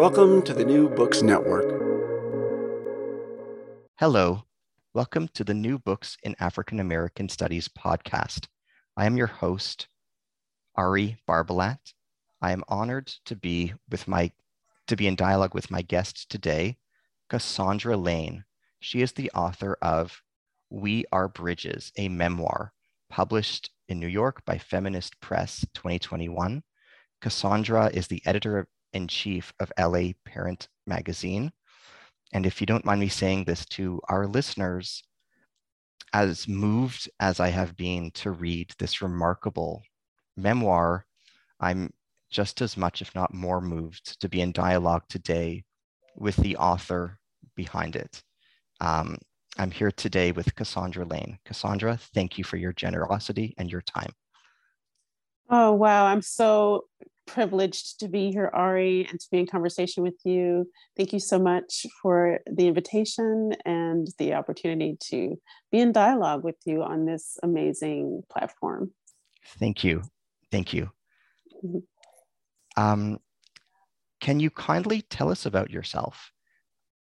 Welcome to the New Books Network. Hello, welcome to the New Books in African American Studies podcast. I am your host, Ari Barbalat. I am honored to be with my to be in dialogue with my guest today, Cassandra Lane. She is the author of We Are Bridges, a memoir published in New York by Feminist Press 2021. Cassandra is the editor in chief of LA Parent Magazine. And if you don't mind me saying this to our listeners, as moved as I have been to read this remarkable memoir, I'm just as much, if not more, moved to be in dialogue today with the author behind it. Um, I'm here today with Cassandra Lane. Cassandra, thank you for your generosity and your time. Oh, wow. I'm so privileged to be here, Ari, and to be in conversation with you. Thank you so much for the invitation and the opportunity to be in dialogue with you on this amazing platform. Thank you. Thank you. Mm-hmm. Um, can you kindly tell us about yourself?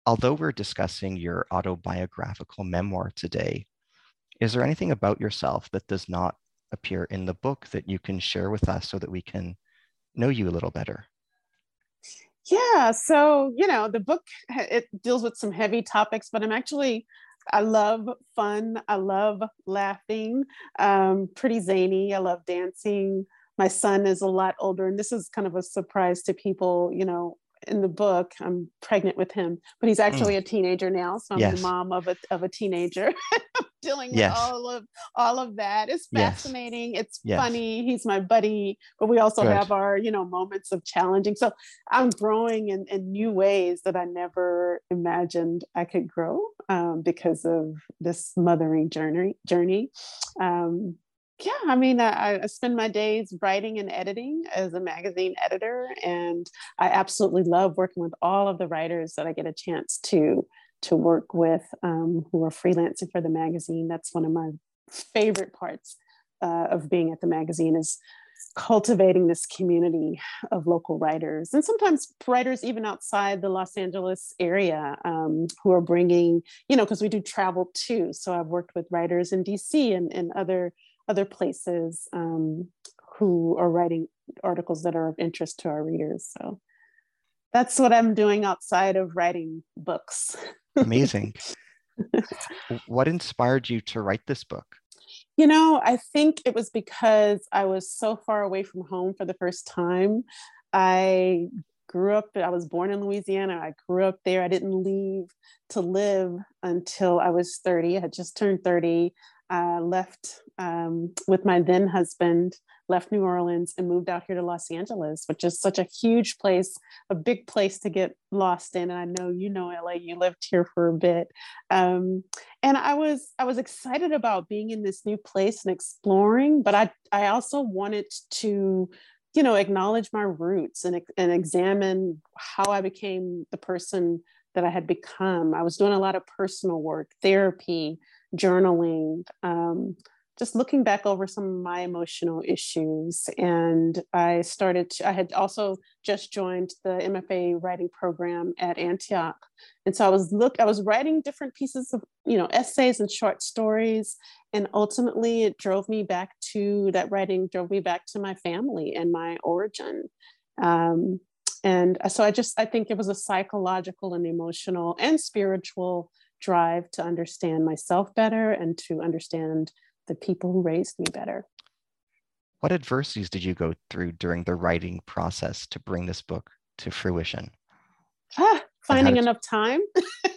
Although we're discussing your autobiographical memoir today, is there anything about yourself that does not appear in the book that you can share with us so that we can know you a little better? Yeah, so you know, the book it deals with some heavy topics, but I'm actually I love fun. I love laughing. Um, pretty zany. I love dancing. My son is a lot older, and this is kind of a surprise to people. You know, in the book, I'm pregnant with him, but he's actually mm. a teenager now. So I'm yes. the mom of a of a teenager. dealing yes. with all of all of that. It's fascinating. Yes. It's funny. He's my buddy, but we also Good. have our, you know, moments of challenging. So I'm growing in, in new ways that I never imagined I could grow um, because of this mothering journey journey. Um, yeah, I mean, I, I, spend my days writing and editing as a magazine editor, and I absolutely love working with all of the writers that I get a chance to to work with um, who are freelancing for the magazine. That's one of my favorite parts uh, of being at the magazine is cultivating this community of local writers and sometimes writers even outside the los angeles area um, who are bringing you know because we do travel too so i've worked with writers in dc and, and other other places um, who are writing articles that are of interest to our readers. So that's what I'm doing outside of writing books. Amazing. what inspired you to write this book? You know, I think it was because I was so far away from home for the first time. I grew up, I was born in Louisiana. I grew up there. I didn't leave to live until I was 30. I had just turned 30 uh, left um, with my then husband, left New Orleans and moved out here to Los Angeles, which is such a huge place, a big place to get lost in. And I know you know LA, you lived here for a bit. Um, and I was I was excited about being in this new place and exploring, but I I also wanted to you know acknowledge my roots and, and examine how i became the person that i had become i was doing a lot of personal work therapy journaling, um, just looking back over some of my emotional issues. And I started, to, I had also just joined the MFA writing program at Antioch. And so I was look, I was writing different pieces of, you know, essays and short stories. And ultimately it drove me back to that writing drove me back to my family and my origin. Um, and so I just, I think it was a psychological and emotional and spiritual drive to understand myself better and to understand the people who raised me better. What adversities did you go through during the writing process to bring this book to fruition? Ah, finding enough time.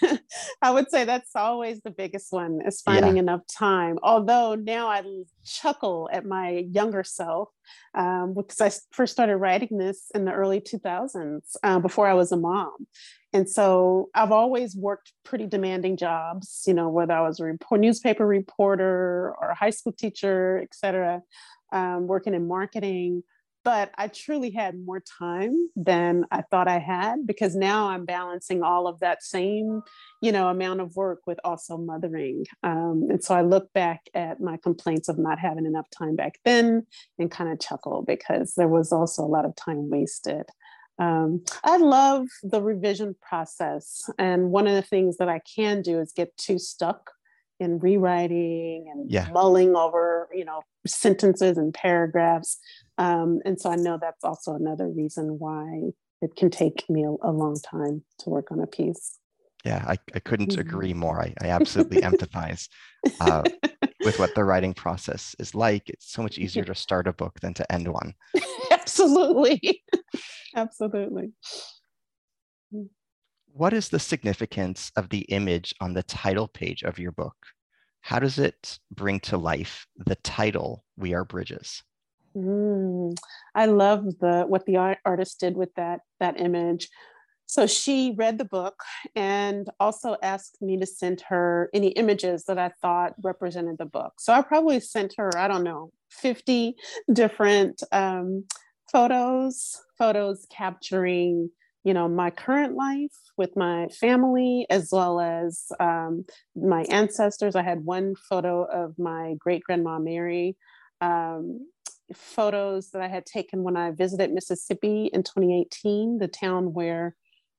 I would say that's always the biggest one is finding yeah. enough time. Although now I chuckle at my younger self um, because I first started writing this in the early 2000s uh, before I was a mom. And so I've always worked pretty demanding jobs, you know, whether I was a report, newspaper reporter or a high school teacher, et cetera, um, working in marketing but I truly had more time than I thought I had because now I'm balancing all of that same, you know, amount of work with also mothering. Um, and so I look back at my complaints of not having enough time back then and kind of chuckle because there was also a lot of time wasted. Um, I love the revision process. And one of the things that I can do is get too stuck in rewriting and yeah. mulling over, you know, sentences and paragraphs. Um, and so I know that's also another reason why it can take me a, a long time to work on a piece. Yeah, I, I couldn't mm-hmm. agree more. I, I absolutely empathize uh, with what the writing process is like. It's so much easier to start a book than to end one. absolutely. absolutely. What is the significance of the image on the title page of your book? How does it bring to life the title, We Are Bridges? Mm, I love the what the artist did with that that image. So she read the book and also asked me to send her any images that I thought represented the book. So I probably sent her, I don't know, 50 different um, photos, photos capturing, you know, my current life with my family as well as um, my ancestors. I had one photo of my great grandma Mary. Um, photos that I had taken when I visited Mississippi in 2018, the town where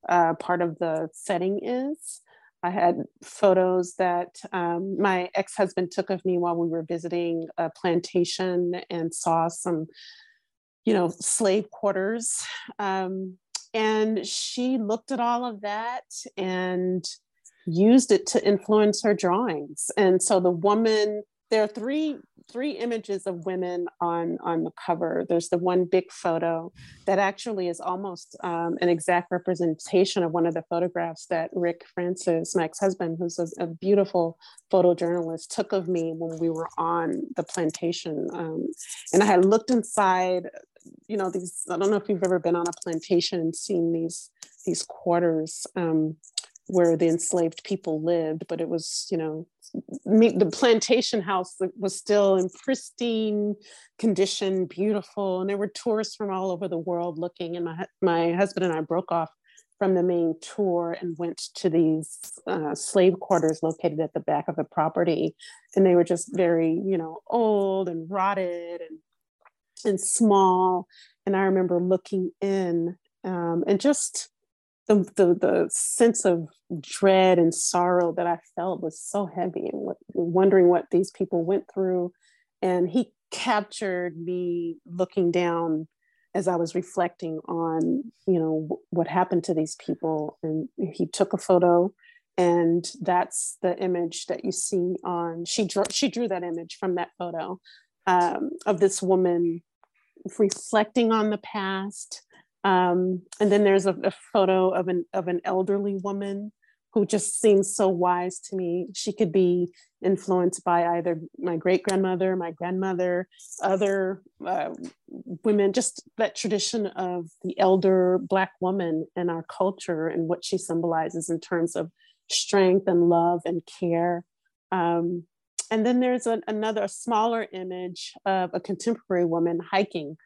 uh, part of the setting is. I had photos that um, my ex husband took of me while we were visiting a plantation and saw some, you know, slave quarters. Um, and she looked at all of that and used it to influence her drawings. And so the woman there are three three images of women on on the cover there's the one big photo that actually is almost um, an exact representation of one of the photographs that rick francis my ex-husband who's a, a beautiful photojournalist took of me when we were on the plantation um, and i had looked inside you know these i don't know if you've ever been on a plantation and seen these these quarters um, where the enslaved people lived, but it was, you know, the plantation house was still in pristine condition, beautiful, and there were tourists from all over the world looking. And my my husband and I broke off from the main tour and went to these uh, slave quarters located at the back of the property, and they were just very, you know, old and rotted and and small. And I remember looking in um, and just the, the, the sense of dread and sorrow that I felt was so heavy and what, wondering what these people went through. And he captured me looking down as I was reflecting on, you know, what happened to these people. And he took a photo and that's the image that you see on, she drew, she drew that image from that photo um, of this woman reflecting on the past, um, and then there's a, a, photo of an of an elderly woman who just seems so wise to me. She could be influenced by either my great grandmother, my grandmother, other uh, women, just that tradition of the elder Black woman in our culture and what she symbolizes in terms of strength and love and care. Um, and then there's a, another smaller image of a contemporary woman hiking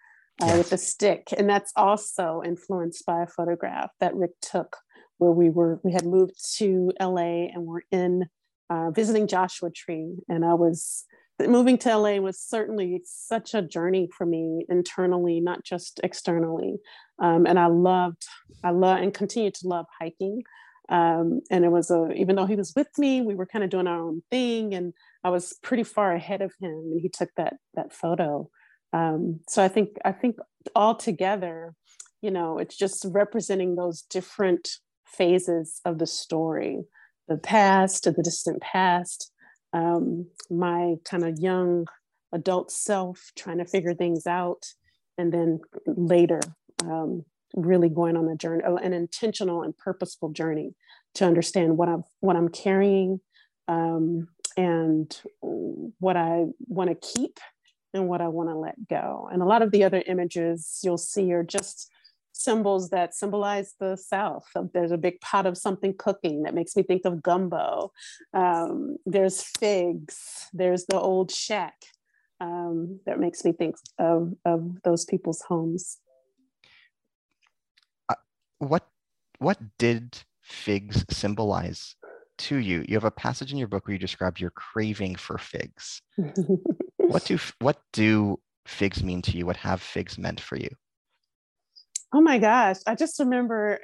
uh, yes. with a stick. And that's also influenced by a photograph that Rick took where we were, we had moved to LA and we're in uh, visiting Joshua Tree. And I was, moving to LA was certainly such a journey for me internally, not just externally. Um, and I loved, I love and continue to love hiking. Um, and it was a, even though he was with me, we were kind of doing our own thing and I was pretty far ahead of him and he took that, that photo. Um, so I think I think all together, you know, it's just representing those different phases of the story, the past, the distant past, um, my kind of young adult self trying to figure things out, and then later um, really going on a journey, an intentional and purposeful journey to understand what I'm what I'm carrying um, and what I want to keep and what I want to let go. And a lot of the other images you'll see are just symbols that symbolize the South. There's a big pot of something cooking that makes me think of gumbo. Um, there's figs. There's the old shack um, that makes me think of, of those people's homes. Uh, what what did figs symbolize to you? You have a passage in your book where you describe your craving for figs. what do what do figs mean to you? What have figs meant for you? Oh my gosh, I just remember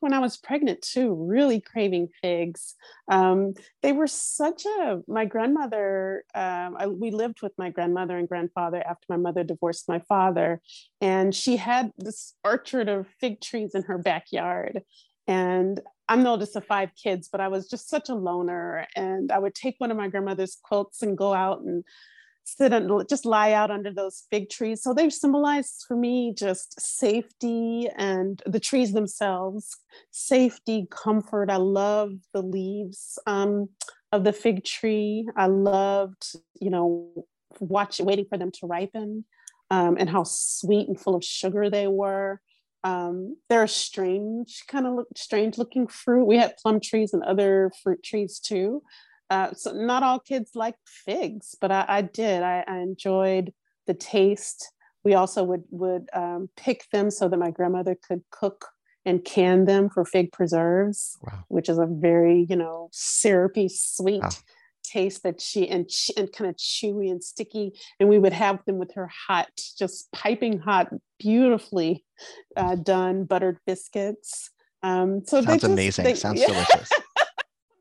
when I was pregnant too, really craving figs. Um, they were such a, my grandmother, um, I, we lived with my grandmother and grandfather after my mother divorced my father. And she had this orchard of fig trees in her backyard. And I'm the oldest of five kids, but I was just such a loner. And I would take one of my grandmother's quilts and go out and sit and just lie out under those fig trees. So they symbolize for me just safety and the trees themselves, safety, comfort. I love the leaves um, of the fig tree. I loved, you know, watching, waiting for them to ripen um, and how sweet and full of sugar they were. Um, they're a strange kind of look, strange looking fruit. We had plum trees and other fruit trees too. Uh, so not all kids like figs, but I, I did. I, I, enjoyed the taste. We also would would um, pick them so that my grandmother could cook and can them for fig preserves, wow. which is a very you know syrupy, sweet wow. Taste that she and and kind of chewy and sticky. And we would have them with her hot, just piping hot, beautifully uh, done buttered biscuits. Um, so sounds just, amazing. They, sounds yeah. delicious.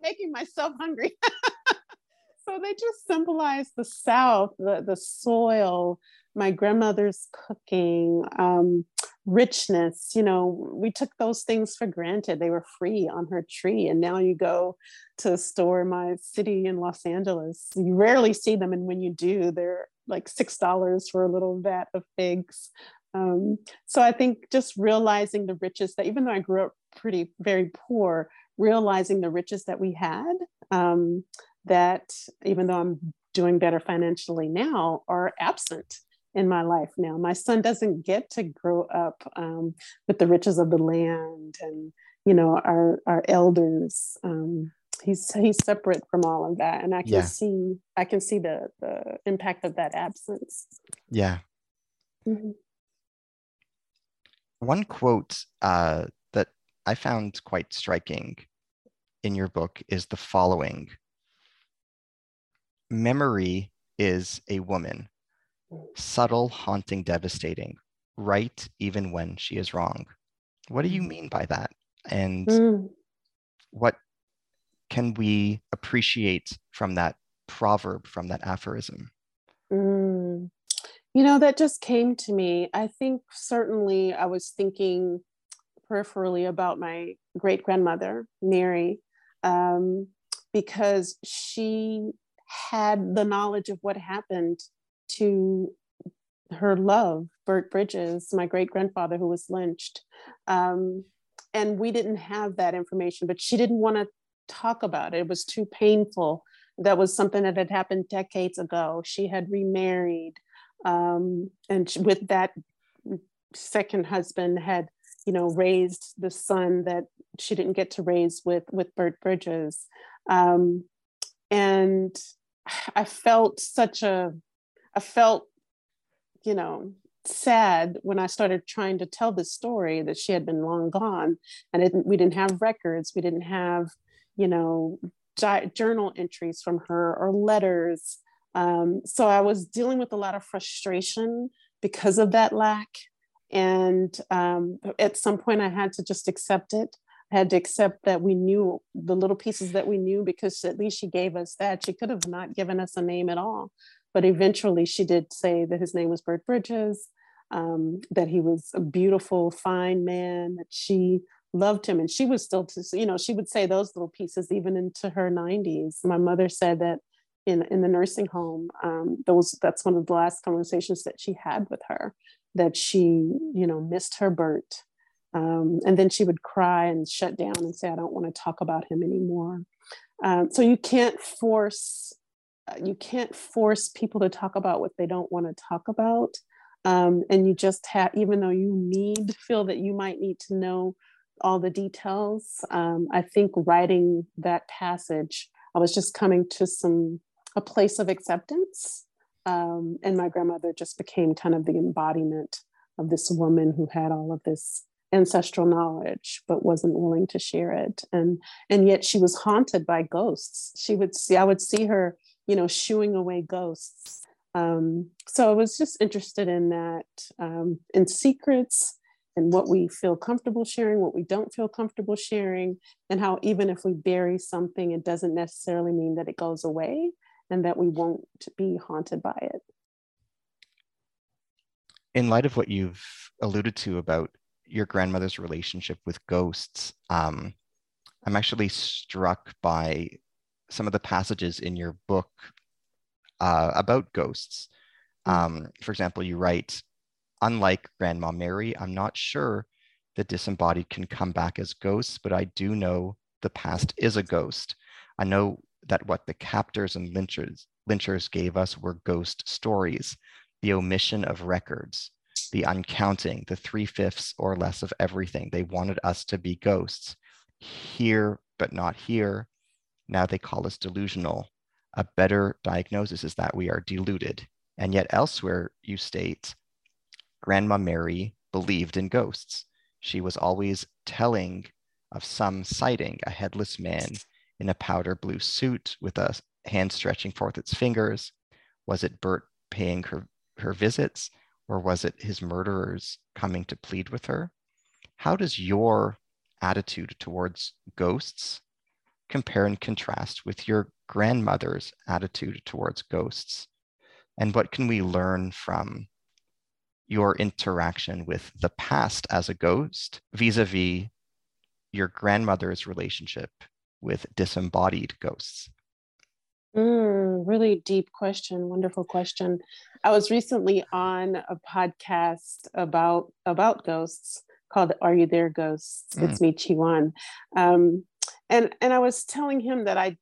making myself hungry. so they just symbolize the South, the, the soil, my grandmother's cooking, um, richness. You know, we took those things for granted. They were free on her tree. And now you go to a store in my city in Los Angeles, you rarely see them. And when you do, they're like $6 for a little vat of figs. Um, so I think just realizing the riches that even though I grew up pretty, very poor, realizing the riches that we had um, that even though I'm doing better financially now are absent in my life now. My son doesn't get to grow up um, with the riches of the land and you know our our elders. Um, he's he's separate from all of that, and I can yeah. see I can see the the impact of that absence. Yeah. Mm-hmm. One quote uh, that I found quite striking in your book is the following Memory is a woman, subtle, haunting, devastating, right even when she is wrong. What do you mean by that? And mm. what can we appreciate from that proverb, from that aphorism? Mm. You know, that just came to me. I think certainly I was thinking peripherally about my great grandmother, Mary, um, because she had the knowledge of what happened to her love, Bert Bridges, my great grandfather who was lynched. Um, and we didn't have that information, but she didn't want to talk about it. It was too painful. That was something that had happened decades ago. She had remarried, um, and with that second husband had you know raised the son that she didn't get to raise with with Bert Bridges um, and I felt such a I felt you know sad when I started trying to tell this story that she had been long gone and it, we didn't have records we didn't have you know di- journal entries from her or letters um, so I was dealing with a lot of frustration because of that lack and um, at some point, I had to just accept it. I had to accept that we knew the little pieces that we knew because at least she gave us that. She could have not given us a name at all. But eventually, she did say that his name was Bert Bridges, um, that he was a beautiful, fine man, that she loved him. And she was still, to, you know, she would say those little pieces even into her 90s. My mother said that in, in the nursing home, um, those that's one of the last conversations that she had with her that she, you know, missed her Bert Um, and then she would cry and shut down and say, I don't want to talk about him anymore. Um, so you can't force you can't force people to talk about what they don't want to talk about. Um, and you just have, even though you need feel that you might need to know all the details, um, I think writing that passage, I was just coming to some a place of acceptance. Um, and my grandmother just became kind of the embodiment of this woman who had all of this ancestral knowledge but wasn't willing to share it and and yet she was haunted by ghosts she would see i would see her you know shooing away ghosts. Um, so i was just interested in that um, in secrets and what we feel comfortable sharing what we don't feel comfortable sharing and how even if we bury something it doesn't necessarily mean that it goes away and that we won't be haunted by it. In light of what you've alluded to about your grandmother's relationship with ghosts, um, I'm actually struck by some of the passages in your book uh, about ghosts. Hmm. Um, for example, you write, unlike Grandma Mary, I'm not sure the disembodied can come back as ghosts, but I do know the past is a ghost. I know that what the captors and lynchers, lynchers gave us were ghost stories, the omission of records, the uncounting, the three fifths or less of everything. They wanted us to be ghosts. Here, but not here. Now they call us delusional. A better diagnosis is that we are deluded. And yet, elsewhere, you state Grandma Mary believed in ghosts. She was always telling of some sighting, a headless man in a powder blue suit with a hand stretching forth its fingers. Was it Bert paying her, her visits? or was it his murderers coming to plead with her? How does your attitude towards ghosts compare and contrast with your grandmother's attitude towards ghosts? And what can we learn from your interaction with the past as a ghost vis a vis your grandmother's relationship with disembodied ghosts? Mm, really deep question. Wonderful question. I was recently on a podcast about about ghosts called "Are You There, Ghosts?" Mm. It's me, Chi um, and and I was telling him that I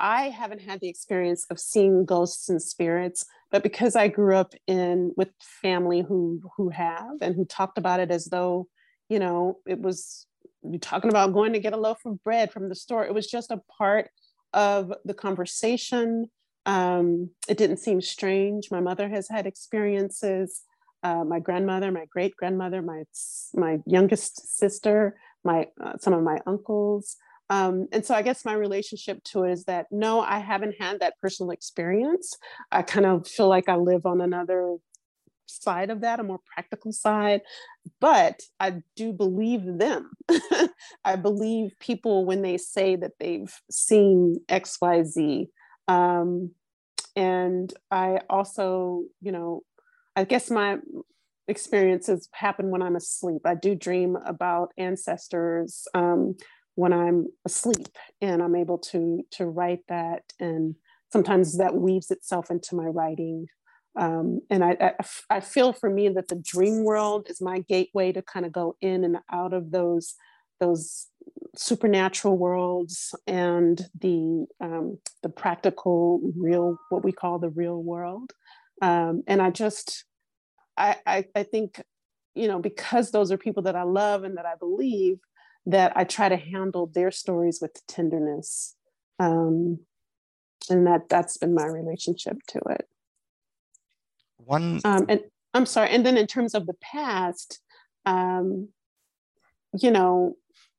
I haven't had the experience of seeing ghosts and spirits, but because I grew up in with family who who have and who talked about it as though you know it was you talking about going to get a loaf of bread from the store. It was just a part of the conversation. Um, it didn't seem strange. My mother has had experiences. Uh, my grandmother, my great grandmother, my my youngest sister, my uh, some of my uncles. Um, and so I guess my relationship to it is that no, I haven't had that personal experience. I kind of feel like I live on another side of that, a more practical side. But I do believe them. I believe people when they say that they've seen XYZ. Um, and I also, you know, I guess my experiences happen when I'm asleep. I do dream about ancestors um, when I'm asleep, and I'm able to to write that. And sometimes that weaves itself into my writing um, and I, I, I, feel for me that the dream world is my gateway to kind of go in and out of those those supernatural worlds and the um, the practical real what we call the real world um, and i just I, I i think you know because those are people that i love and that i believe that i try to handle their stories with tenderness um, and that that's been my relationship to it. One um, and i'm sorry and then in terms of the past um, you know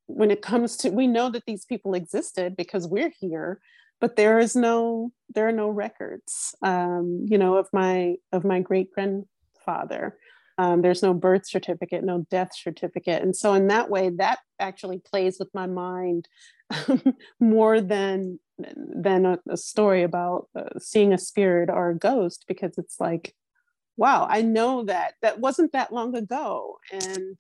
when it comes to we know that these people existed because we're here but there is no there are no records um, you know of my of my great grandfather um, there's no birth certificate no death certificate and so in that way that actually plays with my mind more than than a, a story about uh, seeing a spirit or a ghost because it's like wow, I know that that wasn't that long ago. And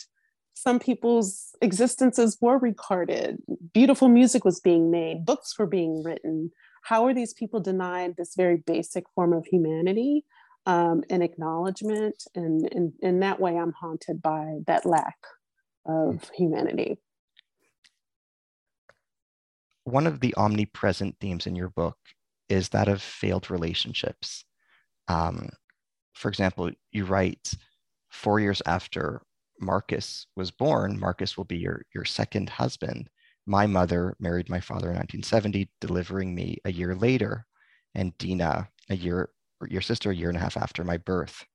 some people's existences were recorded. Beautiful music was being made, books were being written. How are these people denied this very basic form of humanity um, and acknowledgement? And in that way, I'm haunted by that lack of humanity. One of the omnipresent themes in your book is that of failed relationships. Um, for example, you write four years after Marcus was born, Marcus will be your, your second husband. My mother married my father in 1970, delivering me a year later, and Dina a year, your sister a year and a half after my birth.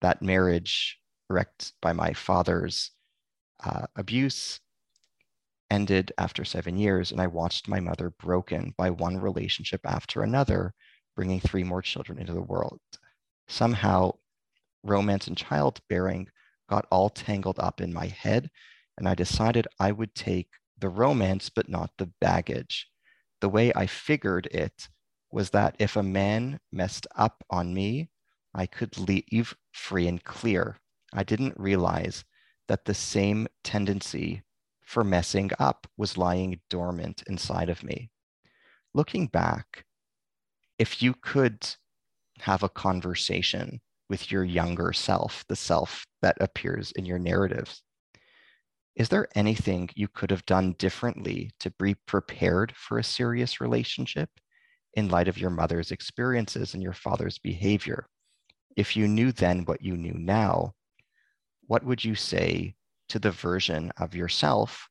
That marriage, wrecked by my father's uh, abuse, ended after seven years, and I watched my mother broken by one relationship after another, bringing three more children into the world. Somehow, romance and childbearing got all tangled up in my head, and I decided I would take the romance, but not the baggage. The way I figured it was that if a man messed up on me, I could leave free and clear. I didn't realize that the same tendency for messing up was lying dormant inside of me. Looking back, if you could have a conversation with your younger self, the self that appears in your narratives, is there anything you could have done differently to be prepared for a serious relationship in light of your mother's experiences and your father's behavior? If you knew then what you knew now, what would you say to the version of yourself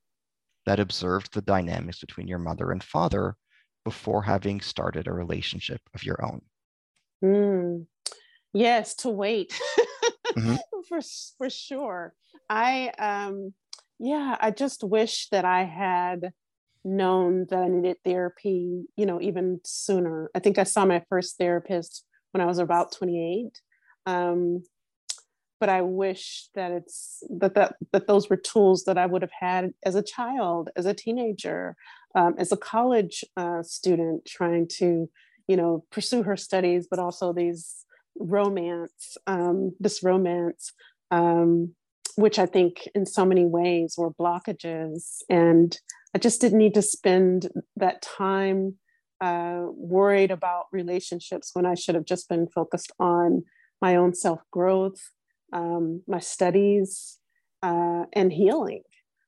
that observed the dynamics between your mother and father before having started a relationship of your own? Mm, yes, to wait mm-hmm. for for sure. I um yeah, I just wish that I had known that I needed therapy, you know, even sooner. I think I saw my first therapist when I was about 28. Um, but I wish that it's that, that that those were tools that I would have had as a child, as a teenager, um, as a college uh, student trying to, you know, pursue her studies, but also these romance, um, this romance um, which I think in so many ways were blockages. And I just didn't need to spend that time uh, worried about relationships when I should have just been focused on my own self growth, um, my studies, uh, and healing.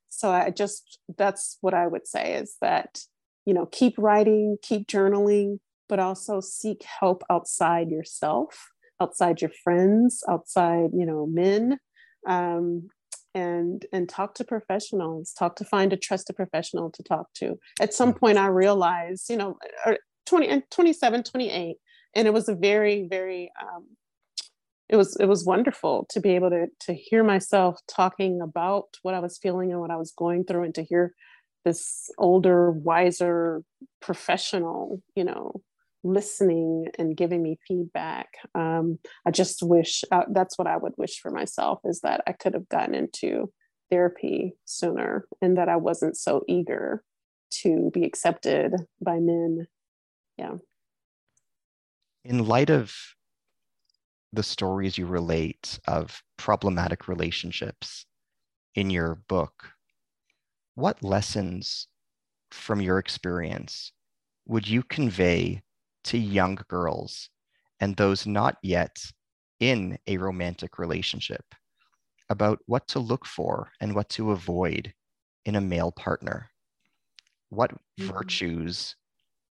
So I just, that's what I would say is that, you know, keep writing, keep journaling, but also seek help outside yourself, outside your friends, outside, you know, men um, and and talk to professionals talk to find a trusted professional to talk to at some mm. point i realized you know 20 27 28 and it was a very very um, it was it was wonderful to be able to to hear myself talking about what i was feeling and what i was going through and to hear this older wiser professional you know listening and giving me feedback. Um, I just wish uh, that's what I would wish for myself is that I could have gotten into therapy sooner and that I wasn't so eager to be accepted by men. Yeah. In light of the stories you relate of problematic relationships in your book, what lessons from your experience would you convey to young girls and those not yet in a romantic relationship about what to look for and what to avoid in a male partner. What mm-hmm. virtues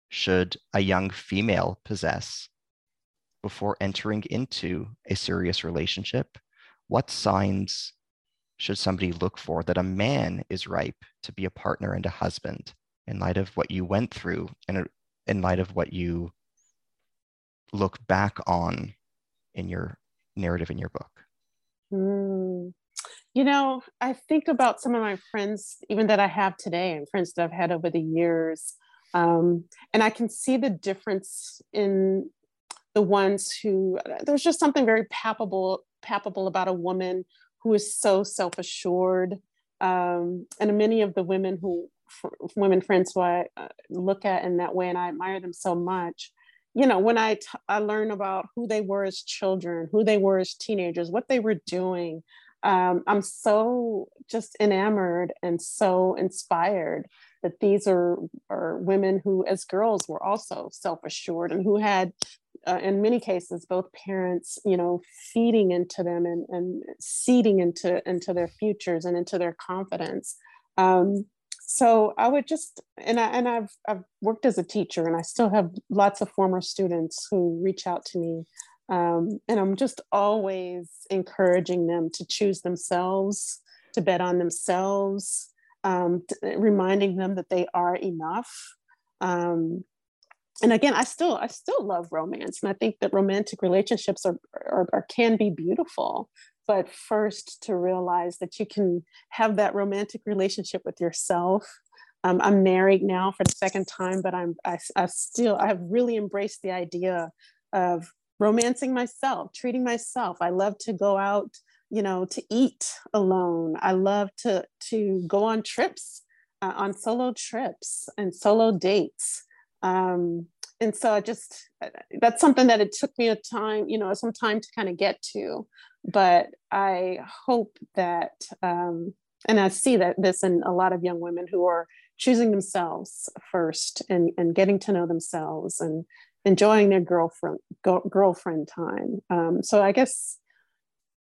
should a young female possess before entering into a serious relationship? What signs should somebody look for that a man is ripe to be a partner and a husband in light of what you went through and in light of what you look back on in your narrative in your book? Mm. You know, I think about some of my friends, even that I have today, and friends that I've had over the years. Um, and I can see the difference in the ones who there's just something very palpable, palpable about a woman who is so self-assured. Um, and many of the women who women friends who I uh, look at in that way, and I admire them so much you know when I, t- I learn about who they were as children who they were as teenagers what they were doing um, i'm so just enamored and so inspired that these are, are women who as girls were also self-assured and who had uh, in many cases both parents you know feeding into them and, and seeding into into their futures and into their confidence. Um, so i would just and i and i've i've worked as a teacher and i still have lots of former students who reach out to me um, and i'm just always encouraging them to choose themselves to bet on themselves um, reminding them that they are enough um, and again i still i still love romance and i think that romantic relationships are, are, are, can be beautiful but first to realize that you can have that romantic relationship with yourself. Um, i'm married now for the second time but i'm I, I still i have really embraced the idea of romancing myself treating myself. I love to go out you know to eat alone. I love to to go on trips uh, on solo trips and solo dates. Um, and so I just uh, that's something that it took me a time, you know, some time to kind of get to. But I hope that, um, and I see that this in a lot of young women who are choosing themselves first and, and getting to know themselves and enjoying their girlfriend girlfriend time. Um, so I guess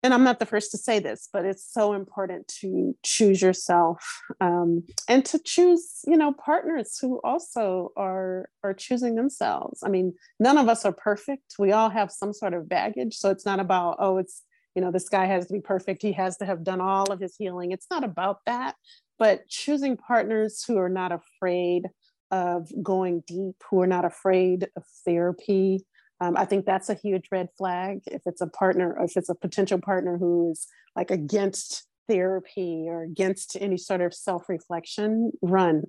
and I'm not the first to say this, but it's so important to choose yourself um, and to choose, you know, partners who also are are choosing themselves. I mean, none of us are perfect. We all have some sort of baggage, so it's not about oh, it's you know, this guy has to be perfect. He has to have done all of his healing. It's not about that, but choosing partners who are not afraid of going deep, who are not afraid of therapy, um, I think that's a huge red flag. If it's a partner, if it's a potential partner who is like against therapy or against any sort of self reflection, run.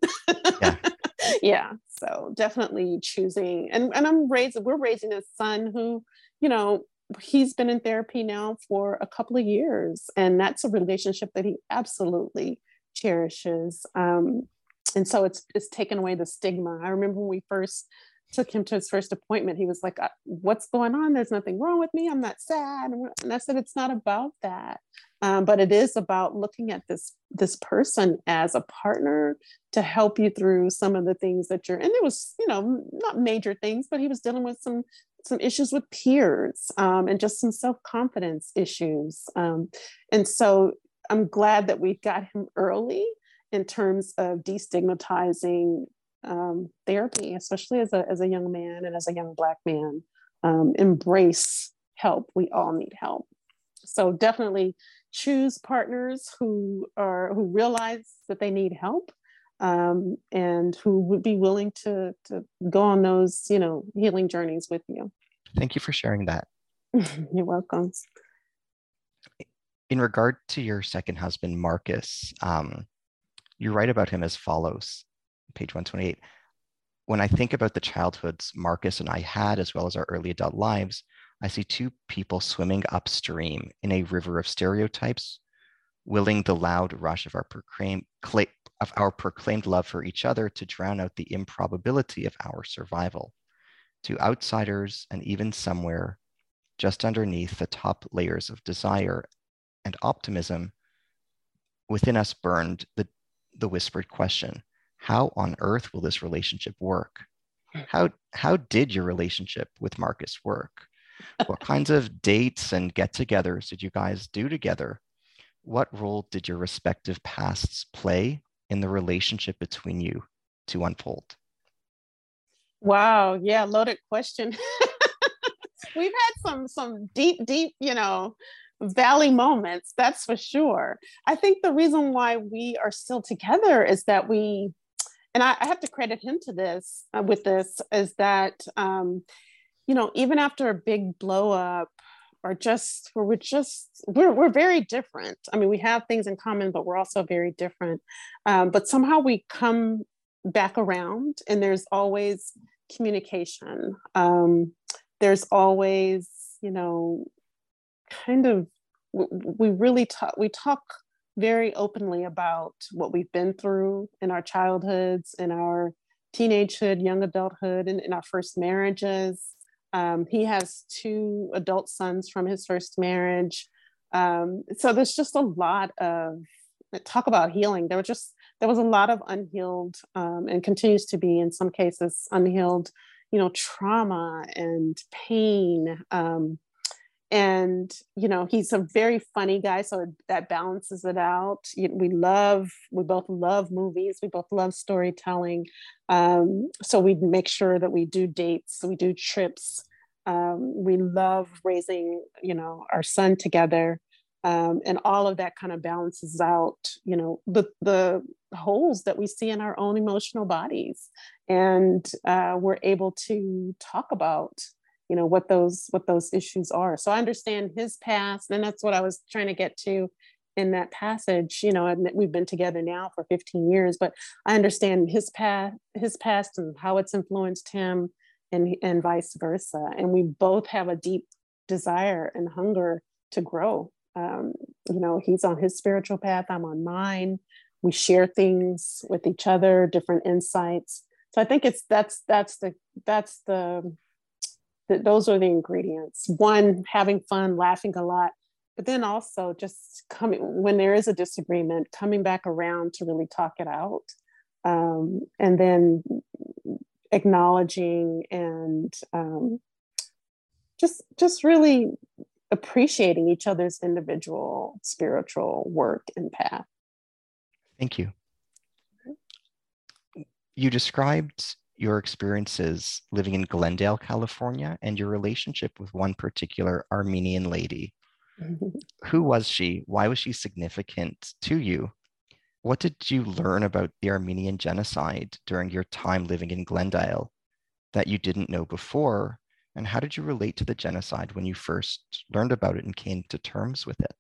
Yeah. yeah. So definitely choosing, and, and I'm raising, we're raising a son who, you know, he's been in therapy now for a couple of years, and that's a relationship that he absolutely cherishes. Um, and so it's it's taken away the stigma. I remember when we first took him to his first appointment, he was like, uh, What's going on? There's nothing wrong with me. I'm not sad. And I said, It's not about that. Um, but it is about looking at this this person as a partner to help you through some of the things that you're and it was you know not major things but he was dealing with some some issues with peers um, and just some self-confidence issues um, and so i'm glad that we got him early in terms of destigmatizing um, therapy, especially as a, as a young man and as a young Black man. Um, embrace help. We all need help. So definitely choose partners who are who realize that they need help um, and who would be willing to to go on those you know healing journeys with you. Thank you for sharing that. You're welcome. In regard to your second husband, Marcus, um, you write about him as follows page 128. When I think about the childhoods Marcus and I had, as well as our early adult lives, I see two people swimming upstream in a river of stereotypes, willing the loud rush of our proclaimed, of our proclaimed love for each other to drown out the improbability of our survival. To outsiders, and even somewhere just underneath the top layers of desire and optimism, within us burned the, the whispered question how on earth will this relationship work? How, how did your relationship with Marcus work? What kinds of dates and get togethers did you guys do together? What role did your respective pasts play in the relationship between you to unfold? Wow, yeah, loaded question. We've had some some deep, deep, you know, valley moments, that's for sure. I think the reason why we are still together is that we and I, I have to credit him to this uh, with this is that um, you know even after a big blow up or just where we're just we're, we're very different. I mean we have things in common but we're also very different. Um, but somehow we come back around and there's always communication. Um, there's always you know kind of we really talk we talk very openly about what we've been through in our childhoods, in our teenagehood, young adulthood, and in our first marriages. Um, he has two adult sons from his first marriage. Um, so there's just a lot of talk about healing. There was just there was a lot of unhealed um, and continues to be in some cases unhealed, you know trauma and pain um, and you know he's a very funny guy so that balances it out. We love we both love movies. We both love storytelling. Um, so we make sure that we do dates we do trips. Um, we love raising you know our son together. Um, and all of that kind of balances out you know the the holes that we see in our own emotional bodies. And uh, we're able to talk about you know what those what those issues are. So i understand his past and that's what i was trying to get to in that passage you know and we've been together now for 15 years but i understand his past his past and how it's influenced him and and vice versa. And we both have a deep desire and hunger to grow. Um, you know he's on his spiritual path i'm on mine. We share things with each other different insights. So i think it's that's that's the that's the, those are the ingredients one having fun laughing a lot but then also just coming when there is a disagreement coming back around to really talk it out um, and then acknowledging and um, just just really appreciating each other's individual spiritual work and path. Thank you. You described your experiences living in Glendale, California, and your relationship with one particular Armenian lady. Who was she? Why was she significant to you? What did you learn about the Armenian genocide during your time living in Glendale that you didn't know before and how did you relate to the genocide when you first learned about it and came to terms with it?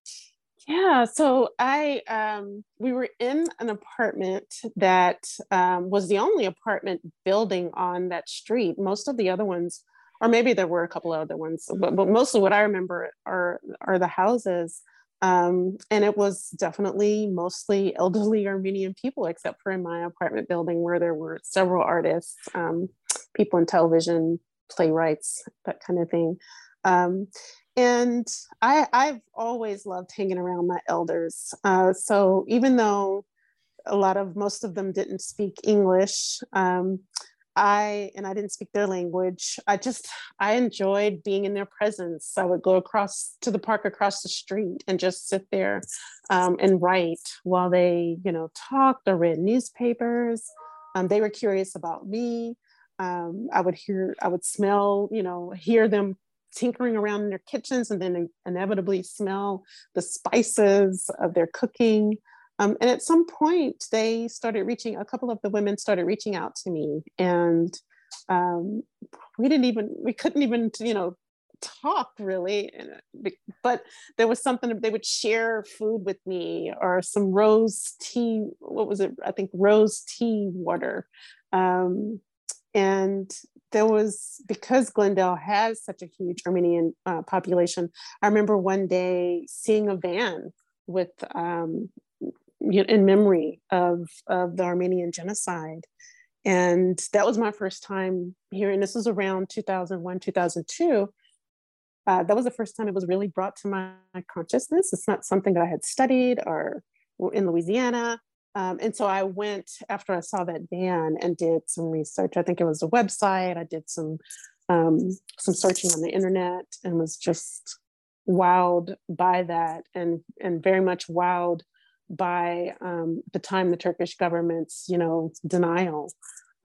Yeah, so I um, we were in an apartment that um, was the only apartment building on that street. Most of the other ones, or maybe there were a couple other ones, but, but mostly what I remember are are the houses. Um, and it was definitely mostly elderly Armenian people, except for in my apartment building where there were several artists, um, people in television, playwrights, that kind of thing. Um, and I, I've always loved hanging around my elders. Uh, so even though a lot of most of them didn't speak English, um, I and I didn't speak their language. I just I enjoyed being in their presence. I would go across to the park across the street and just sit there um, and write while they, you know, talked or read newspapers. Um, they were curious about me um, I would hear, I would smell, you know, hear them tinkering around in their kitchens and then inevitably smell the spices of their cooking. Um, and at some point, they started reaching, a couple of the women started reaching out to me. And um, we didn't even, we couldn't even, you know, talk really but there was something they would share food with me or some rose tea what was it i think rose tea water um, and there was because glendale has such a huge armenian uh, population i remember one day seeing a van with um, in memory of, of the armenian genocide. And that was my first time hearing this was around 2001 2002 uh, that was the first time it was really brought to my consciousness. It's not something that i had studied or in louisiana um, and so I went after I saw that van and did some research. I think it was a website. I did some um, some searching on the internet and was just wowed by that and and very much wowed by um, the time the Turkish government's you know denial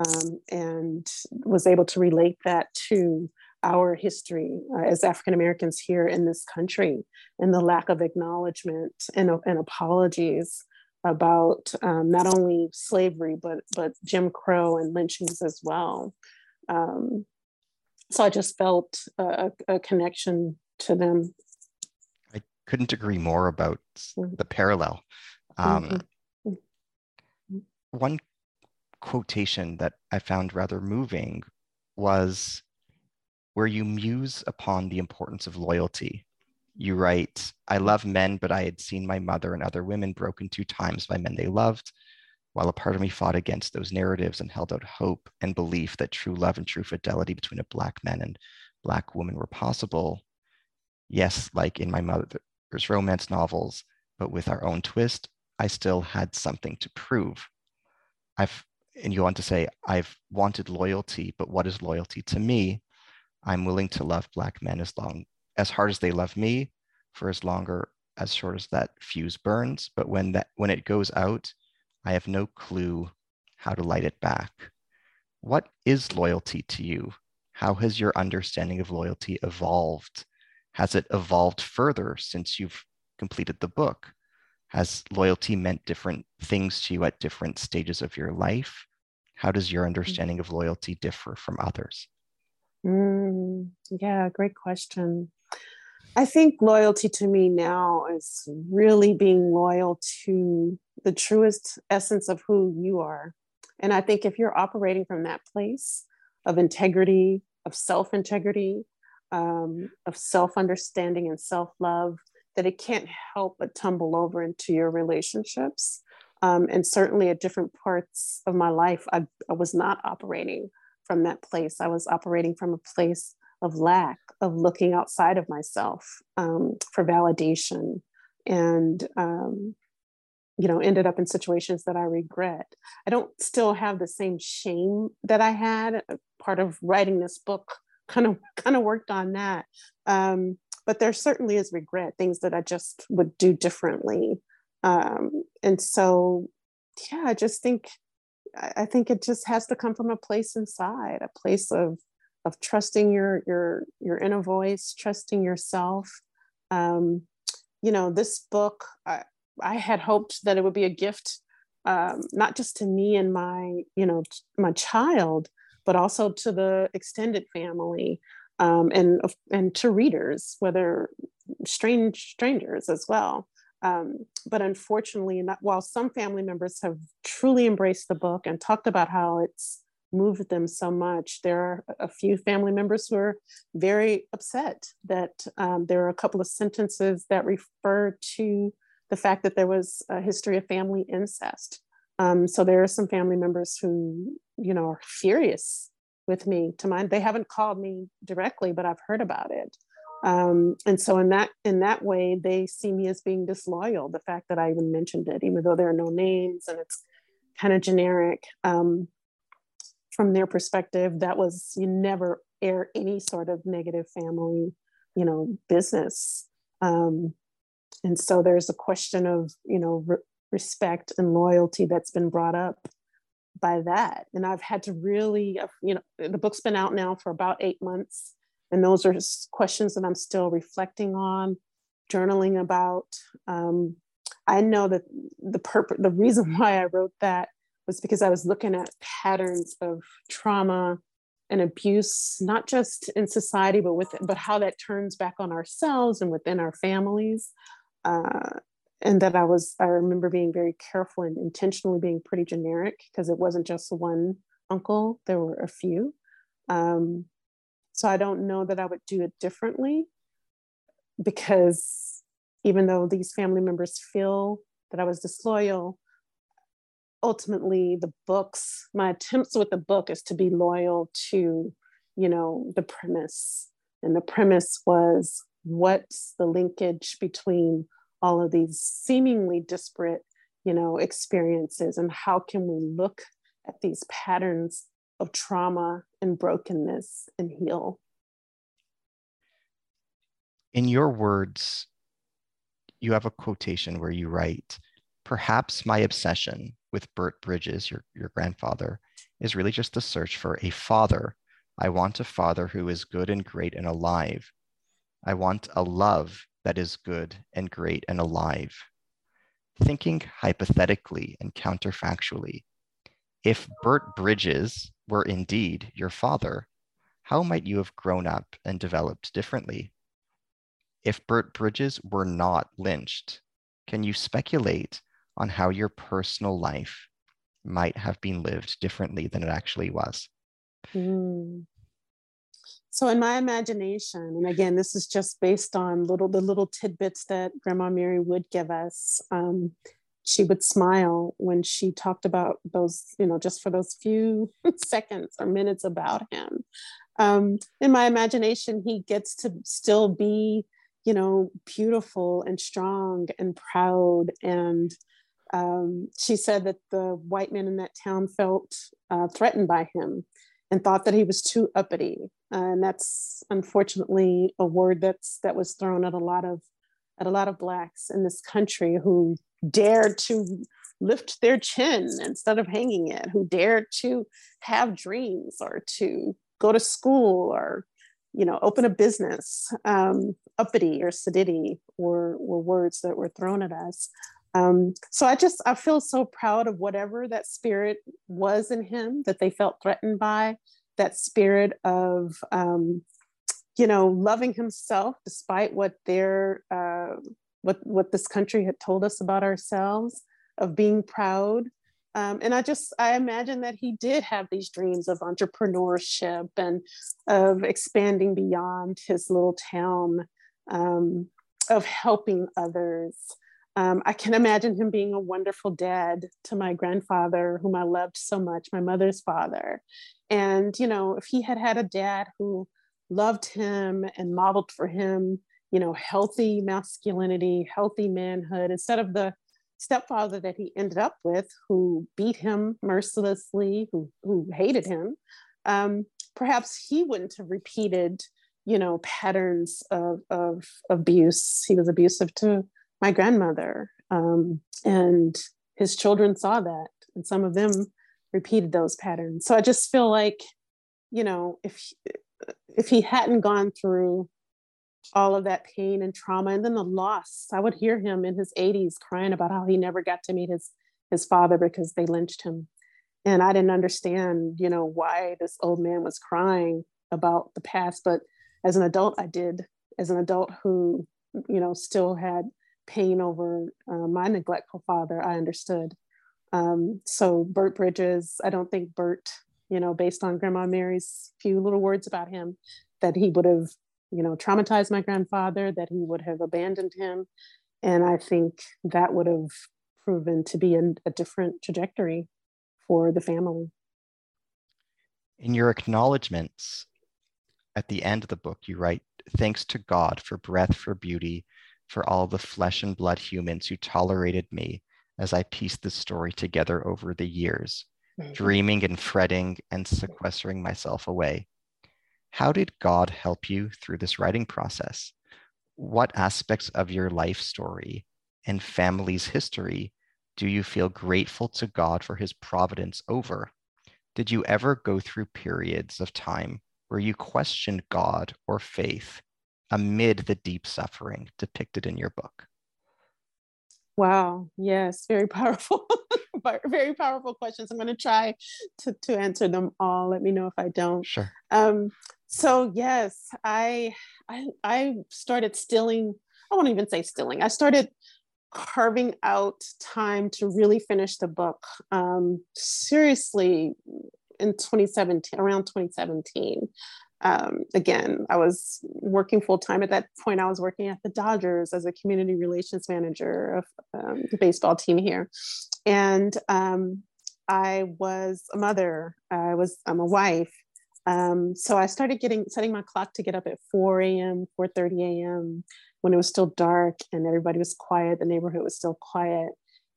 um, and was able to relate that to our history uh, as African Americans here in this country and the lack of acknowledgement and, and apologies about um, not only slavery but but Jim Crow and lynchings as well. Um, so I just felt a, a, connection to them. I couldn't agree more about mm-hmm. the parallel. Um, mm-hmm. mm-hmm. One quotation that I found rather moving was where you muse upon the importance of loyalty you write, I love men, but I had seen my mother and other women broken two times by men they loved, while a part of me fought against those narratives and held out hope and belief that true love and true fidelity between a Black man and Black woman were possible. Yes, like in my mother's romance novels, but with our own twist, I still had something to prove. I've and you want to say, I've wanted loyalty, but what is loyalty to me? I'm willing to love black men as long as hard as they love me for as longer as short as that fuse burns. But when that when it goes out, I have no clue how to light it back. What is loyalty to you? How has your understanding of loyalty evolved? Has it evolved further since you've completed the book? Has loyalty meant different things to you at different stages of your life? How does your understanding of loyalty differ from others? Mm, yeah, great question. I think loyalty to me now is really being loyal to the truest essence of who you are. And I think if you're operating from that place of integrity, of self integrity, um, of self understanding and self love, that it can't help but tumble over into your relationships. Um, and certainly at different parts of my life, I, I was not operating from that place. I was operating from a place of lack, of looking outside of myself um, for validation, and um, you know, ended up in situations that I regret. I don't still have the same shame that I had. Part of writing this book kind of kind of worked on that. Um, but there certainly is regret, things that I just would do differently. Um, and so, yeah, I just think I think it just has to come from a place inside, a place of of trusting your your your inner voice, trusting yourself. Um, you know, this book, I, I had hoped that it would be a gift, um, not just to me and my you know my child, but also to the extended family um, and and to readers, whether strange strangers as well. Um, but unfortunately, not, while some family members have truly embraced the book and talked about how it's moved them so much. There are a few family members who are very upset that um, there are a couple of sentences that refer to the fact that there was a history of family incest. Um, so there are some family members who, you know, are furious with me to mind. They haven't called me directly, but I've heard about it. Um, and so in that in that way, they see me as being disloyal. The fact that I even mentioned it, even though there are no names and it's kind of generic. Um, from their perspective, that was you never air any sort of negative family, you know, business. Um, and so there's a question of you know re- respect and loyalty that's been brought up by that. And I've had to really, you know, the book's been out now for about eight months, and those are questions that I'm still reflecting on, journaling about. Um, I know that the purpose, the reason why I wrote that was because I was looking at patterns of trauma and abuse, not just in society, but with but how that turns back on ourselves and within our families. Uh, and that I was, I remember being very careful and intentionally being pretty generic because it wasn't just one uncle, there were a few. Um, so I don't know that I would do it differently because even though these family members feel that I was disloyal, ultimately the books my attempts with the book is to be loyal to you know the premise. And the premise was what's the linkage between all of these seemingly disparate you know experiences? And how can we look at these patterns of trauma and brokenness and heal? In your words you have a quotation where you write perhaps my obsession with Bert Bridges, your, your grandfather, is really just the search for a father. I want a father who is good and great and alive. I want a love that is good and great and alive. Thinking hypothetically and counterfactually, if Bert Bridges were indeed your father, how might you have grown up and developed differently? If Bert Bridges were not lynched, can you speculate on how your personal life might have been lived differently than it actually was. Mm. So in my imagination, and again, this is just based on little the little tidbits that Grandma Mary would give us. Um, she would smile when she talked about those, you know, just for those few seconds or minutes about him. Um, in my imagination, he gets to still be, you know, beautiful and strong and proud and Um, she said that the white men in that town felt uh, threatened by him and thought that he was too uppity. Uh, and that's unfortunately a word that's that was thrown at a lot of at a lot of blacks in this country who dared to lift their chin instead of hanging it, who dared to have dreams or to go to school or you know open a business um, uppity or sedity were, were words that were thrown at us um, so i just i feel so proud of whatever that spirit was in him that they felt threatened by that spirit of um, you know loving himself despite what their uh, what what this country had told us about ourselves of being proud um, and I just, I imagine that he did have these dreams of entrepreneurship and of expanding beyond his little town, um, of helping others. Um, I can imagine him being a wonderful dad to my grandfather, whom I loved so much, my mother's father. And, you know, if he had had a dad who loved him and modeled for him, you know, healthy masculinity, healthy manhood, instead of the stepfather that he ended up with, who beat him mercilessly, who, who hated him, um, perhaps he wouldn't have repeated, you know, patterns of, of abuse. He was abusive to my grandmother. Um, and his children saw that, and some of them repeated those patterns. So I just feel like, you know, if if he hadn't gone through all of that pain and trauma and then the loss i would hear him in his 80s crying about how he never got to meet his his father because they lynched him and i didn't understand you know why this old man was crying about the past but as an adult i did as an adult who you know still had pain over uh, my neglectful father i understood um, so bert bridges i don't think bert you know based on grandma mary's few little words about him that he would have you know, traumatized my grandfather, that he would have abandoned him. And I think that would have proven to be a, a different trajectory for the family. In your acknowledgments at the end of the book, you write, Thanks to God for breath, for beauty, for all the flesh and blood humans who tolerated me as I pieced this story together over the years, mm-hmm. dreaming and fretting and sequestering myself away. How did God help you through this writing process? What aspects of your life story and family's history do you feel grateful to God for his providence over? Did you ever go through periods of time where you questioned God or faith amid the deep suffering depicted in your book? Wow, yes, very powerful, very powerful questions. I'm going to try to, to answer them all. Let me know if I don't. Sure. Um, so yes i i i started stilling i won't even say stilling i started carving out time to really finish the book um seriously in 2017 around 2017 um, again, I was working full time at that point. I was working at the Dodgers as a community relations manager of um, the baseball team here, and um, I was a mother. I was I'm a wife, um, so I started getting setting my clock to get up at 4 a.m., 4:30 a.m. when it was still dark and everybody was quiet. The neighborhood was still quiet,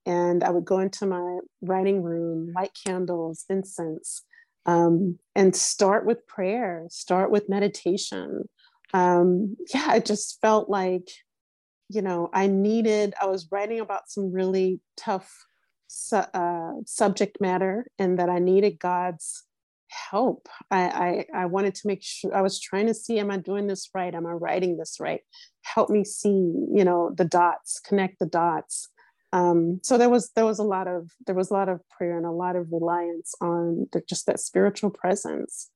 and I would go into my writing room, light candles, incense, um, and start with prayer, start with meditation. Um, yeah, I just felt like, you know, I needed. I was writing about some really tough su- uh, subject matter, and that I needed God's help. I, I, I wanted to make sure I was trying to see, am I doing this right? Am I writing this right? Help me see, you know, the dots, connect the dots. Um, so there was there was a lot of there was a lot of prayer and a lot of reliance on the, just that spiritual presence.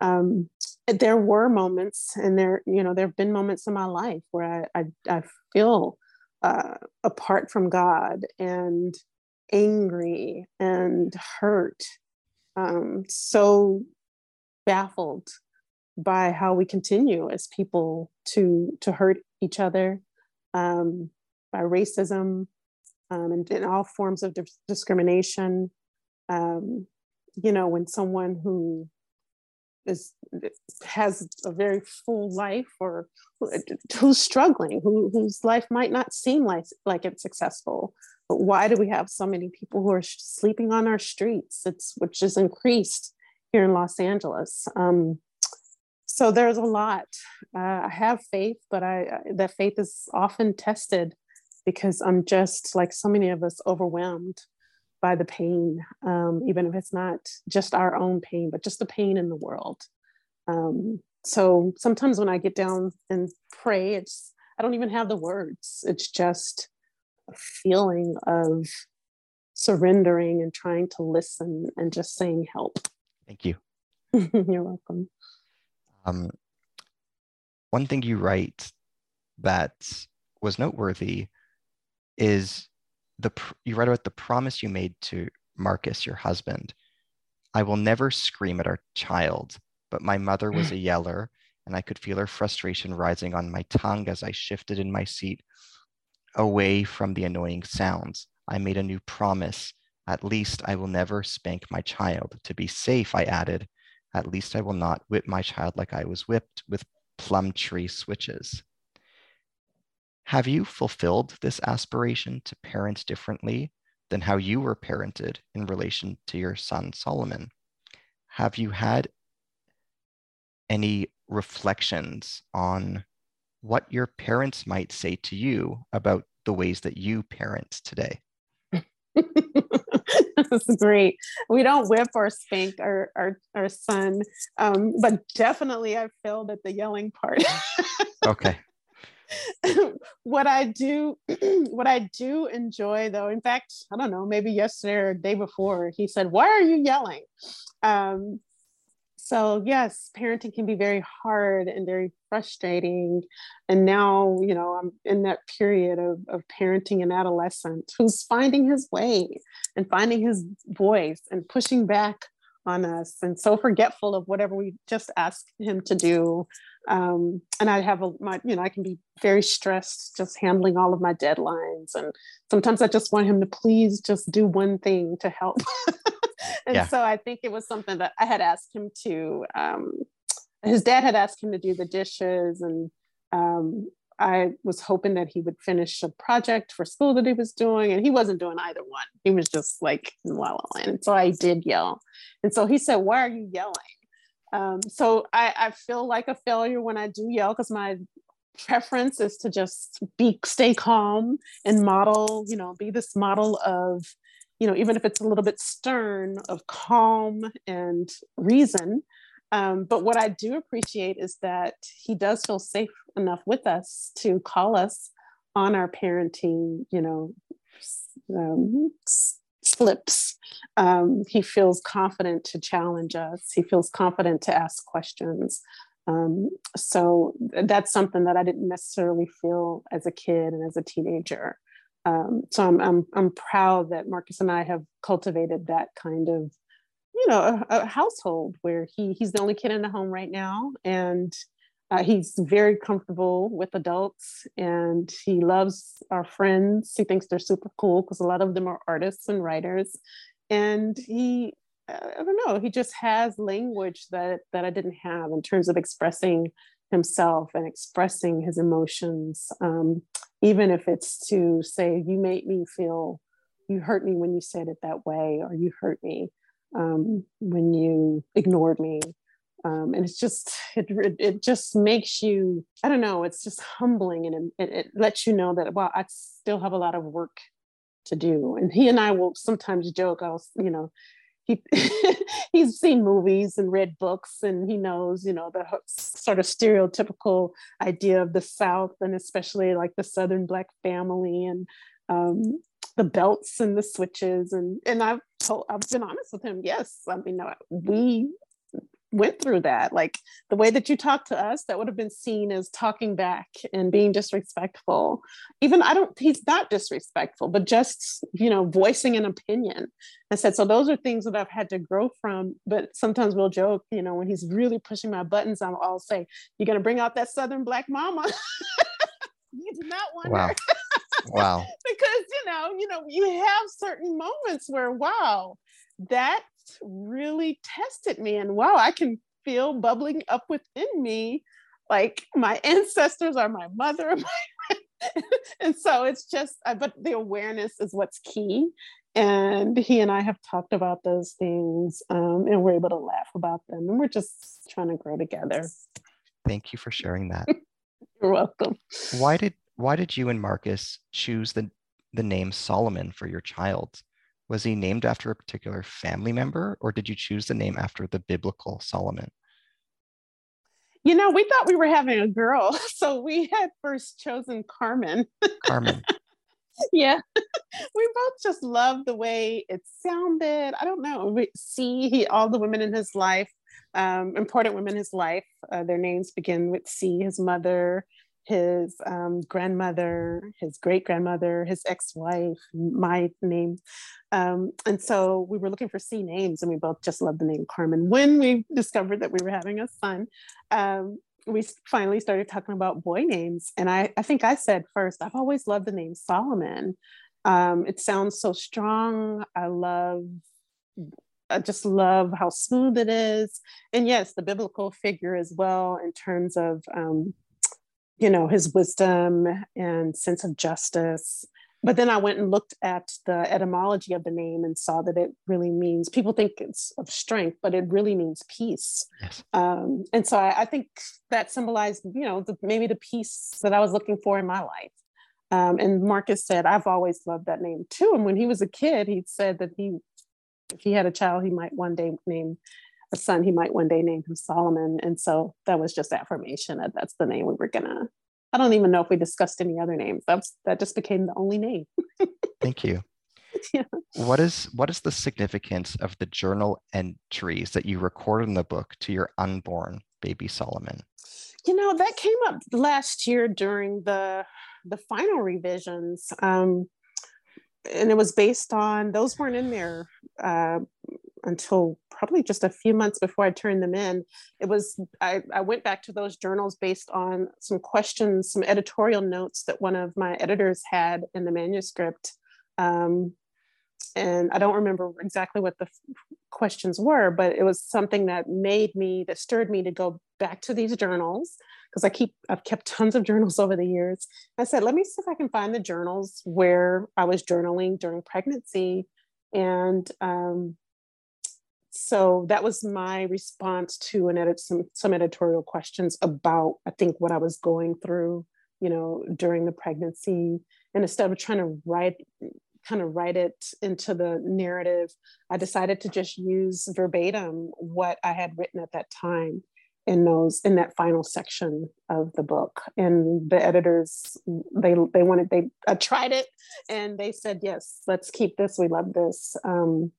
Um, there were moments, and there you know there have been moments in my life where I I, I feel uh, apart from God and angry and hurt um, so baffled by how we continue as people to to hurt each other um, by racism um, and, in all forms of di- discrimination. Um, you know, when someone who is has a very full life or who's struggling, who, whose life might not seem like like it's successful, but why do we have so many people who are sleeping on our streets it's which is increased here in los angeles um, so there's a lot uh, i have faith but i that faith is often tested because i'm just like so many of us overwhelmed by the pain um, even if it's not just our own pain but just the pain in the world. Um, so sometimes when i get down and pray it's i don't even have the words. It's just a feeling of surrendering and trying to listen and just saying help. Thank you. You're welcome. Um, one thing you write that was noteworthy is the you write about the promise you made to Marcus, your husband. I will never scream at our child, but my mother was a mm. yeller, and I could feel her frustration rising on my tongue as I shifted in my seat away from the annoying sounds. I made a new promise. At least I will never spank my child. To be safe, I added, at least I will not whip my child like I was whipped with plum tree switches. Have you fulfilled this aspiration to parent differently than how you were parented in relation to your son Solomon? Have you had any reflections on what your parents might say to you about the ways that you parent today? That's great. We don't whip or spank our our, our son, um, but definitely I failed at the yelling part. okay. What I do, what I do enjoy though, in fact, I don't know, maybe yesterday or day before, he said, Why are you yelling? Um, so yes, parenting can be very hard and very frustrating. And now, you know, I'm in that period of, of parenting an adolescent who's finding his way and finding his voice and pushing back on us and so forgetful of whatever we just asked him to do. Um, and i have a my you know i can be very stressed just handling all of my deadlines. And sometimes i just want him to please just do one thing to help. And yeah. so i think it was something that i had asked him to um, his dad had asked him to do the dishes and um, I was hoping that he would finish a project for school that he was doing, and he wasn't doing either one. He was just like la la land. And so I did yell, and so he said, "Why are you yelling?" Um, so I, I feel like a failure when I do yell because my preference is to just be stay calm and model, you know, be this model of, you know, even if it's a little bit stern, of calm and reason. Um, but what I do appreciate is that he does feel safe enough with us to call us on our parenting, you know, um, slips. Um, he feels confident to challenge us. He feels confident to ask questions. Um, so that's something that I didn't necessarily feel as a kid and as a teenager. Um, so I'm, I'm, I'm proud that Marcus and I have cultivated that kind of you know a, a, household where he he's the only kid in the home right now and uh, he's very comfortable with adults and he loves our friends. He thinks they're super cool because a lot of them are artists and writers. And he i don't know he just has language that that i didn't have in terms of expressing himself and expressing his emotions um, even if it's to say you made me feel you hurt me when you said it that way or you hurt me um, when you ignored me. Um, and it's just it, it just makes you i don't know it's just humbling and it, it lets you know that well i still have a lot of work to do and he and i will sometimes joke i'll you know he he's seen movies and read books and he knows you know the sort of stereotypical idea of the south and especially like the southern black family and um, the belts and the switches and and I've told I've been honest with him. Yes, I mean we went through that. Like the way that you talk to us, that would have been seen as talking back and being disrespectful. Even I don't, he's not disrespectful, but just, you know, voicing an opinion. I said, so those are things that I've had to grow from. But sometimes we'll joke, you know, when he's really pushing my buttons, I'll, I'll say, You're going to bring out that Southern Black mama. you do not want wow. Wow. because you know, you know, you have certain moments where wow, that really tested me, and wow, I can feel bubbling up within me, like my ancestors are my mother, my and so it's just, uh, but the awareness is what's key. And he and I have talked about those things um, and we're able to laugh about them. And we're just trying to grow together. Thank you for sharing that. You're welcome. Why did why did you and Marcus choose the the name Solomon for your child? Was he named after a particular family member, or did you choose the name after the biblical Solomon? You know, we thought we were having a girl, so we had first chosen Carmen. Carmen. yeah, we both just loved the way it sounded. I don't know. We see he, all the women in his life, um, important women in his life. Uh, their names begin with C. His mother, his um, grandmother, his great grandmother, his ex wife, my name. Um, and so we were looking for C names, and we both just loved the name Carmen. When we discovered that we were having a son, um, we finally started talking about boy names. And I, I think I said first, I've always loved the name Solomon. Um, it sounds so strong. I love I just love how smooth it is. And yes, the biblical figure as well in terms of um, you know, his wisdom and sense of justice. But then I went and looked at the etymology of the name and saw that it really means people think it's of strength, but it really means peace. Yes. Um, and so I, I, think that symbolized, you know, the, maybe the peace that I was looking for in my life. Um, and Marcus said, I've always loved that name too. And when he was a kid, he said that he, if he had a child, he might one day name a son he might one day name him Solomon. And so that was just affirmation that that's the name we were gonna. I don't even know if we discussed any other names. That's that just became the only name. Thank you. Yeah. What is what is the significance of the journal entries that you record in the book to your unborn baby Solomon? You know that came up last year during the the final revisions. Um, and it was based on those weren't in there uh, until probably just a few months before I turned them in. It was, I, I went back to those journals based on some questions, some editorial notes that one of my editors had in the manuscript. Um, and I don't remember exactly what the questions were, but it was something that made me, that stirred me to go back to these journals because I keep, I've kept tons of journals over the years. I said, let me see if I can find the journals where I was journaling during pregnancy. And um, so that was my response to an edit some some editorial questions about I think what I was going through, you know, during the pregnancy. And instead of trying to write kind of write it into the narrative, I decided to just use verbatim what I had written at that time in those in that final section of the book. And the editors they they wanted they I tried it and they said yes let's keep this. We love this. Um,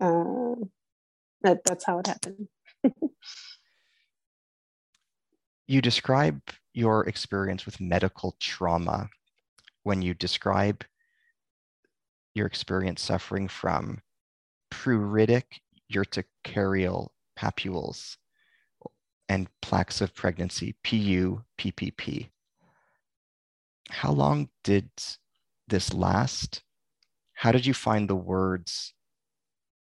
uh, that that's how it happened. you describe your experience with medical trauma when you describe your experience suffering from pruritic urticarial papules and plaques of pregnancy, PU, PPP. How long did this last? How did you find the words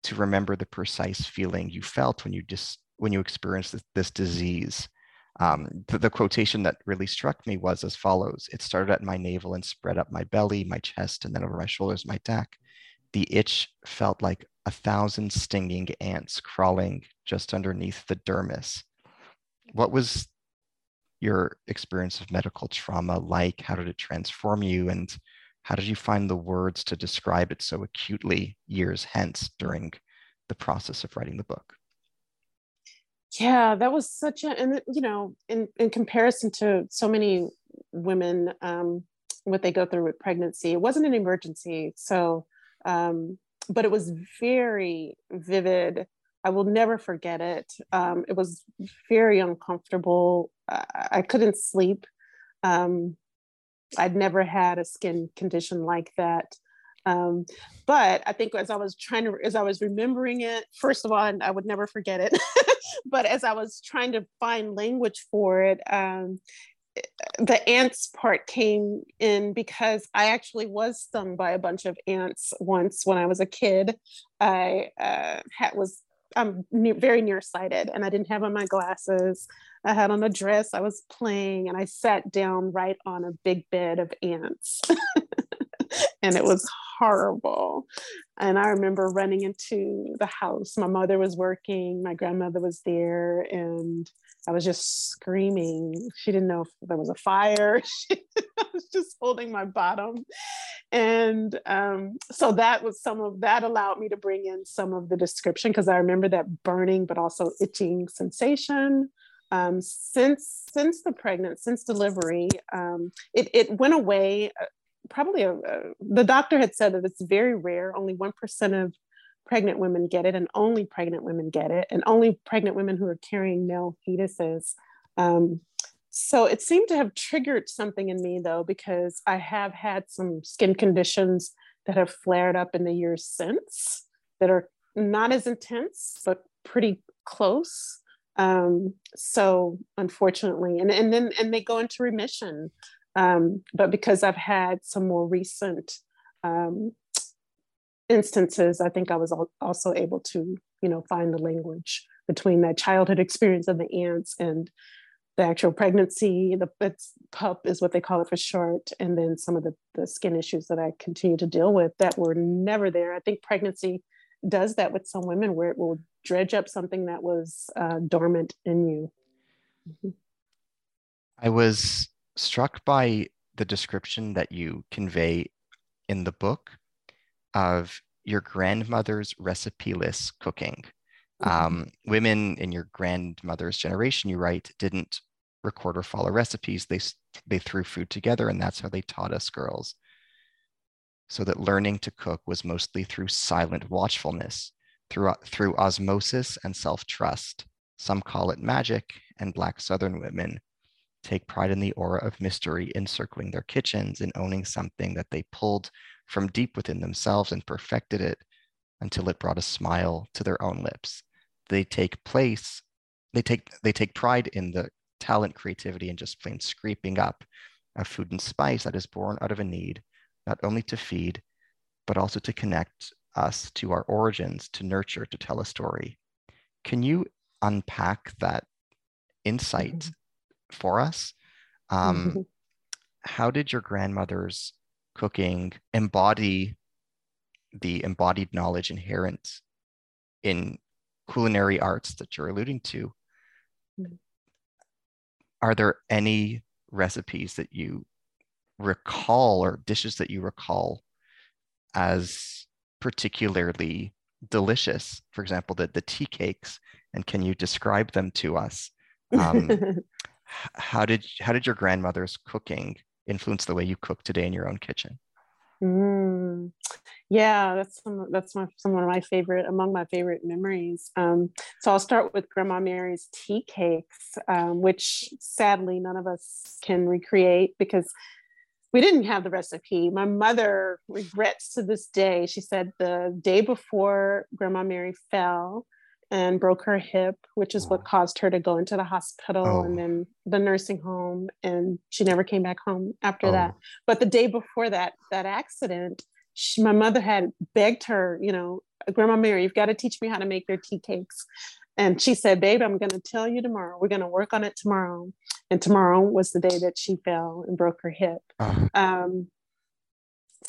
to remember the precise feeling you felt when you just when you experienced this, this disease. Um, the, the, quotation that really struck me was as follows It started at my navel and spread up my belly, my chest, and then over my shoulders, my neck. The itch felt like a thousand stinging ants crawling just underneath the dermis. What was your experience of medical trauma like? How did it transform you? And how did you find the words to describe it so acutely years hence during the process of writing the book? Yeah, that was such a, and you know, in, in comparison to so many women, um, what they go through with pregnancy, it wasn't an emergency. So, um, but it was very vivid. I will never forget it. Um, it was very uncomfortable. I, I couldn't sleep. Um, I'd never had a skin condition like that. Um, but I think as I was trying to, as I was remembering it, first of all, I would never forget it. but as I was trying to find language for it, um, the ants part came in because I actually was stung by a bunch of ants once when I was a kid. I uh, had, was I'm very nearsighted and I didn't have on my glasses. I had on a dress. I was playing and I sat down right on a big bed of ants. and it was horrible. And I remember running into the house. My mother was working, my grandmother was there, and I was just screaming. She didn't know if there was a fire. I was just holding my bottom. And um, so that was some of that allowed me to bring in some of the description because I remember that burning but also itching sensation. Um, since since the pregnant since delivery, um, it, it went away. Probably a, a, the doctor had said that it's very rare. Only one percent of pregnant women get it, and only pregnant women get it, and only pregnant women who are carrying male fetuses. Um, so it seemed to have triggered something in me, though, because I have had some skin conditions that have flared up in the years since that are not as intense, but pretty close. Um, so unfortunately, and, and then and they go into remission. Um, but because I've had some more recent um, instances, I think I was also able to, you know, find the language between that childhood experience of the ants and the actual pregnancy. The PUP is what they call it for short, and then some of the, the skin issues that I continue to deal with that were never there. I think pregnancy does that with some women where it will dredge up something that was uh, dormant in you. Mm-hmm. I was struck by the description that you convey in the book of your grandmother's recipe list cooking. Mm-hmm. Um, women in your grandmother's generation, you write, didn't record or follow recipes. They they threw food together, and that's how they taught us girls. So that learning to cook was mostly through silent watchfulness, through through osmosis and self trust. Some call it magic, and Black Southern women take pride in the aura of mystery encircling their kitchens and owning something that they pulled from deep within themselves and perfected it until it brought a smile to their own lips. They take place, they take they take pride in the talent, creativity, and just plain scraping up of food and spice that is born out of a need, not only to feed, but also to connect us to our origins, to nurture, to tell a story. Can you unpack that insight mm-hmm. For us? Um, mm-hmm. How did your grandmother's cooking embody the embodied knowledge inherent in culinary arts that you're alluding to? Mm-hmm. Are there any recipes that you recall or dishes that you recall as particularly delicious? For example, the, the tea cakes, and can you describe them to us? Um, how did how did your grandmother's cooking influence the way you cook today in your own kitchen? Mm, yeah, that's some, that's my, some of my favorite among my favorite memories. Um, so I'll start with Grandma Mary's tea cakes, um, which sadly none of us can recreate because we didn't have the recipe. My mother regrets to this day. She said the day before Grandma Mary fell, and broke her hip, which is what caused her to go into the hospital oh. and then the nursing home. And she never came back home after oh. that. But the day before that, that accident, she, my mother had begged her, you know, Grandma Mary, you've got to teach me how to make your tea cakes. And she said, Babe, I'm going to tell you tomorrow. We're going to work on it tomorrow. And tomorrow was the day that she fell and broke her hip. Uh-huh. Um,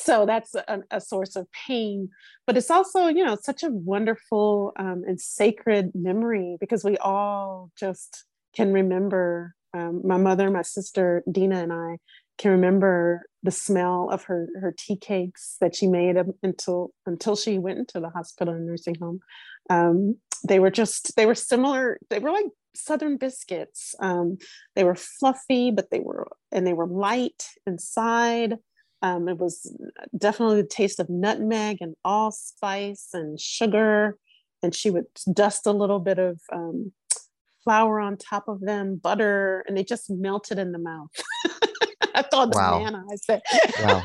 so that's a, a, source of pain but it's also you know such a wonderful um, and sacred memory because we all just can remember um, my mother my sister dina and i can remember the smell of her her tea cakes that she made until until she went into the hospital and nursing home. Um, they were just they were similar they were like southern biscuits. Um, they were fluffy but they were and they were light inside um, it was definitely the taste of nutmeg and allspice and sugar. And she would dust a little bit of um, flour on top of them, butter, and they just melted in the mouth. I thought wow. manna, I said. Wow.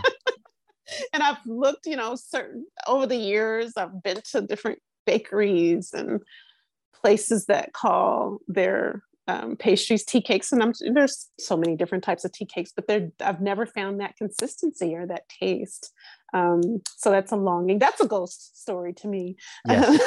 and I've looked, you know, certain over the years, I've been to different bakeries and places that call their um, pastries, tea cakes, and I'm, there's so many different types of tea cakes, but I've never found that consistency or that taste. Um, so that's a longing. That's a ghost story to me. Yes.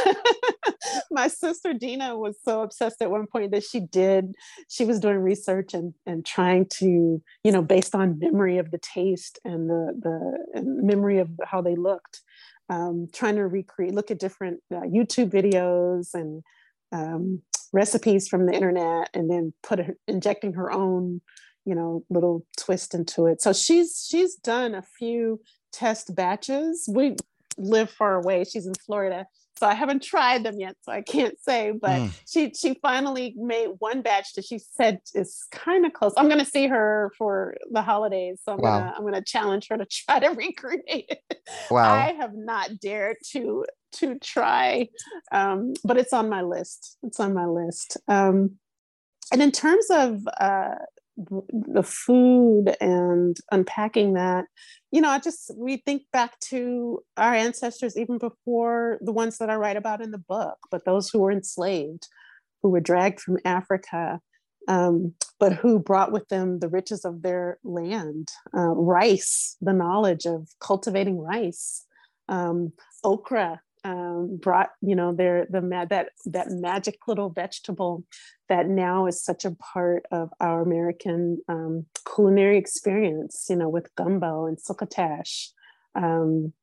my sister Dina was so obsessed at one point that she did, she was doing research and, and trying to, you know, based on memory of the taste and the, the and memory of how they looked, um, trying to recreate, look at different uh, YouTube videos and um, recipes from the internet and then put her, injecting her own you know little twist into it. So she's she's done a few test batches. We live far away. She's in florida so i haven't tried them yet so i can't say but mm. she she finally made one batch that she said is kind of close. I'm going to see her for the holidays so i'm wow. gonna i'm gonna challenge her to try to recreate it. Wow. I have not dared to to try um but it's on my list. It's on my list. Um and in terms of uh, the food and unpacking that. You know i just we think back to our ancestors even before the ones that i write about in the book but those who were enslaved who were dragged from africa um, but who brought with them the riches of their land uh, rice the knowledge of cultivating rice um, okra um, brought you know their the that that magic little vegetable that now is such a part of our American um, culinary experience. You know, with gumbo and succotash. Um,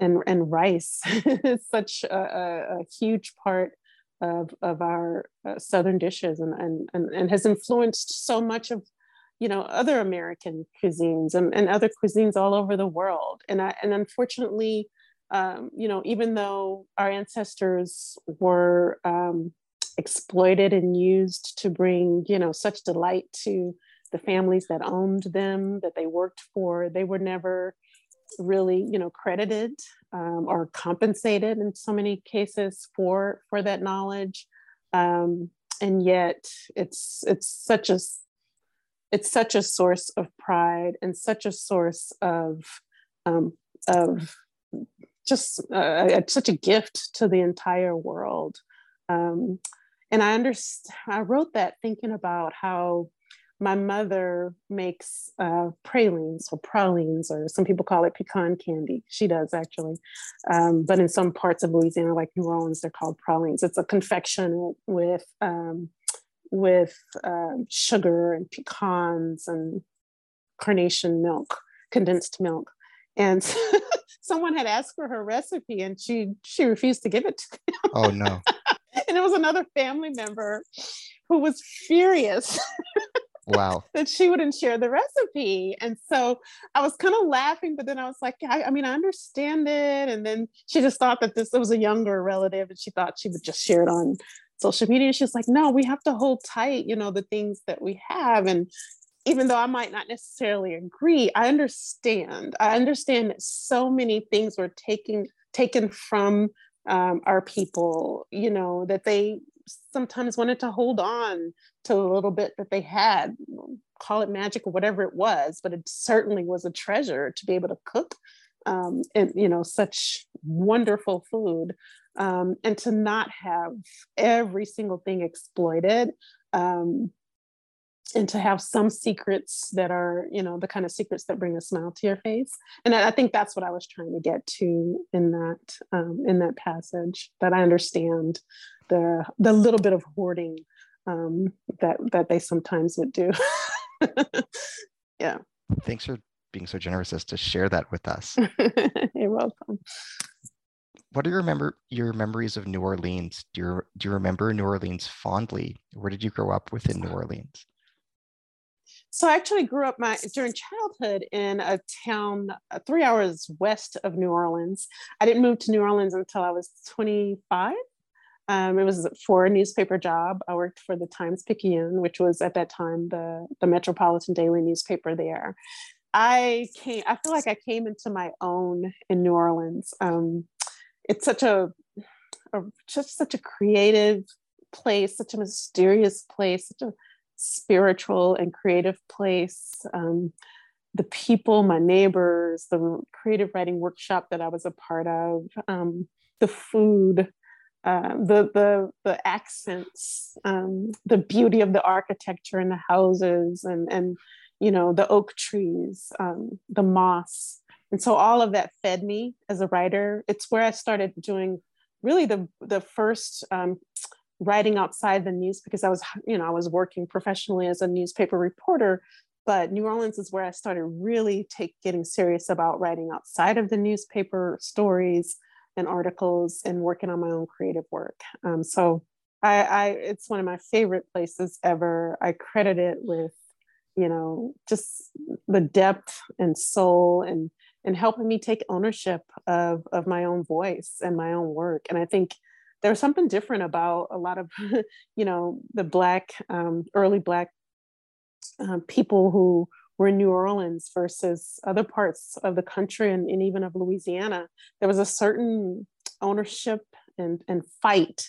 and, and rice is such a, a, a, huge part of, of our uh, southern dishes and, and, and, and has influenced so much of you know other american cuisines and, and other cuisines all over the world and I, and unfortunately um, you know, even though our ancestors were um, exploited and used to bring, you know, such delight to the families that owned them, that they worked for, they were never really, you know, credited um, or compensated in so many cases for for that knowledge. Um, and yet, it's it's such a it's such a source of pride and such a source of um, of just uh, such a gift to the entire world. Um, and I understand, I wrote that thinking about how my mother makes uh, pralines or pralines, or some people call it pecan candy. She does actually. Um, but in some parts of Louisiana, like New Orleans, they're called pralines. It's a confection with, um, with uh, sugar and pecans and carnation milk, condensed milk. And someone had asked for her recipe and she she refused to give it to them. Oh no. and it was another family member who was furious. Wow. that she wouldn't share the recipe. And so I was kind of laughing, but then I was like, I, I, mean, I understand it. And then she just thought that this was a younger relative and she thought she would just share it on social media. And she's like, no, we have to hold tight, you know, the things that we have. And even though I might not necessarily agree, I understand. I understand that so many things were taken taken from um, our people. You know that they sometimes wanted to hold on to a little bit that they had, call it magic or whatever it was, but it certainly was a treasure to be able to cook um, and you know such wonderful food um, and to not have every single thing exploited um, and to have some secrets that are you know the kind of secrets that bring a smile to your face and i think that's what i was trying to get to in that um, in that passage that i understand the the little bit of hoarding um, that that they sometimes would do. Yeah. Thanks for being so generous as to share that with us. You're welcome. What do you remember your memories of new orleans? Do you do you remember new orleans fondly? Where did you grow up within new orleans so I actually grew up my during childhood in a town uh, three hours west of New Orleans. I didn't move to New Orleans until I was 25. Um, it was for a newspaper job. I worked for the Times Picayune, which was at that time the, the metropolitan daily newspaper there. I came, I feel like I came into my own in New Orleans. Um, it's such a, a, just such a creative place, such a mysterious place, such a spiritual and creative place. Um, the people, my neighbors, the creative writing workshop that I was a part of, um, the food, uh, the the the accents, um, the beauty of the architecture and the houses, and and you know the oak trees, um, the moss, and so all of that fed me as a writer. It's where I started doing really the the first um, writing outside the news because I was you know I was working professionally as a newspaper reporter, but New Orleans is where I started really take getting serious about writing outside of the newspaper stories and articles and working on my own creative work. Um, so I, I it's one of my favorite places ever. I credit it with you know just the depth and soul and and helping me take ownership of of my own voice and my own work and i think there's something different about a lot of you know the black um, early black uh, people who were in new orleans versus other parts of the country and, and even of louisiana there was a certain ownership and and fight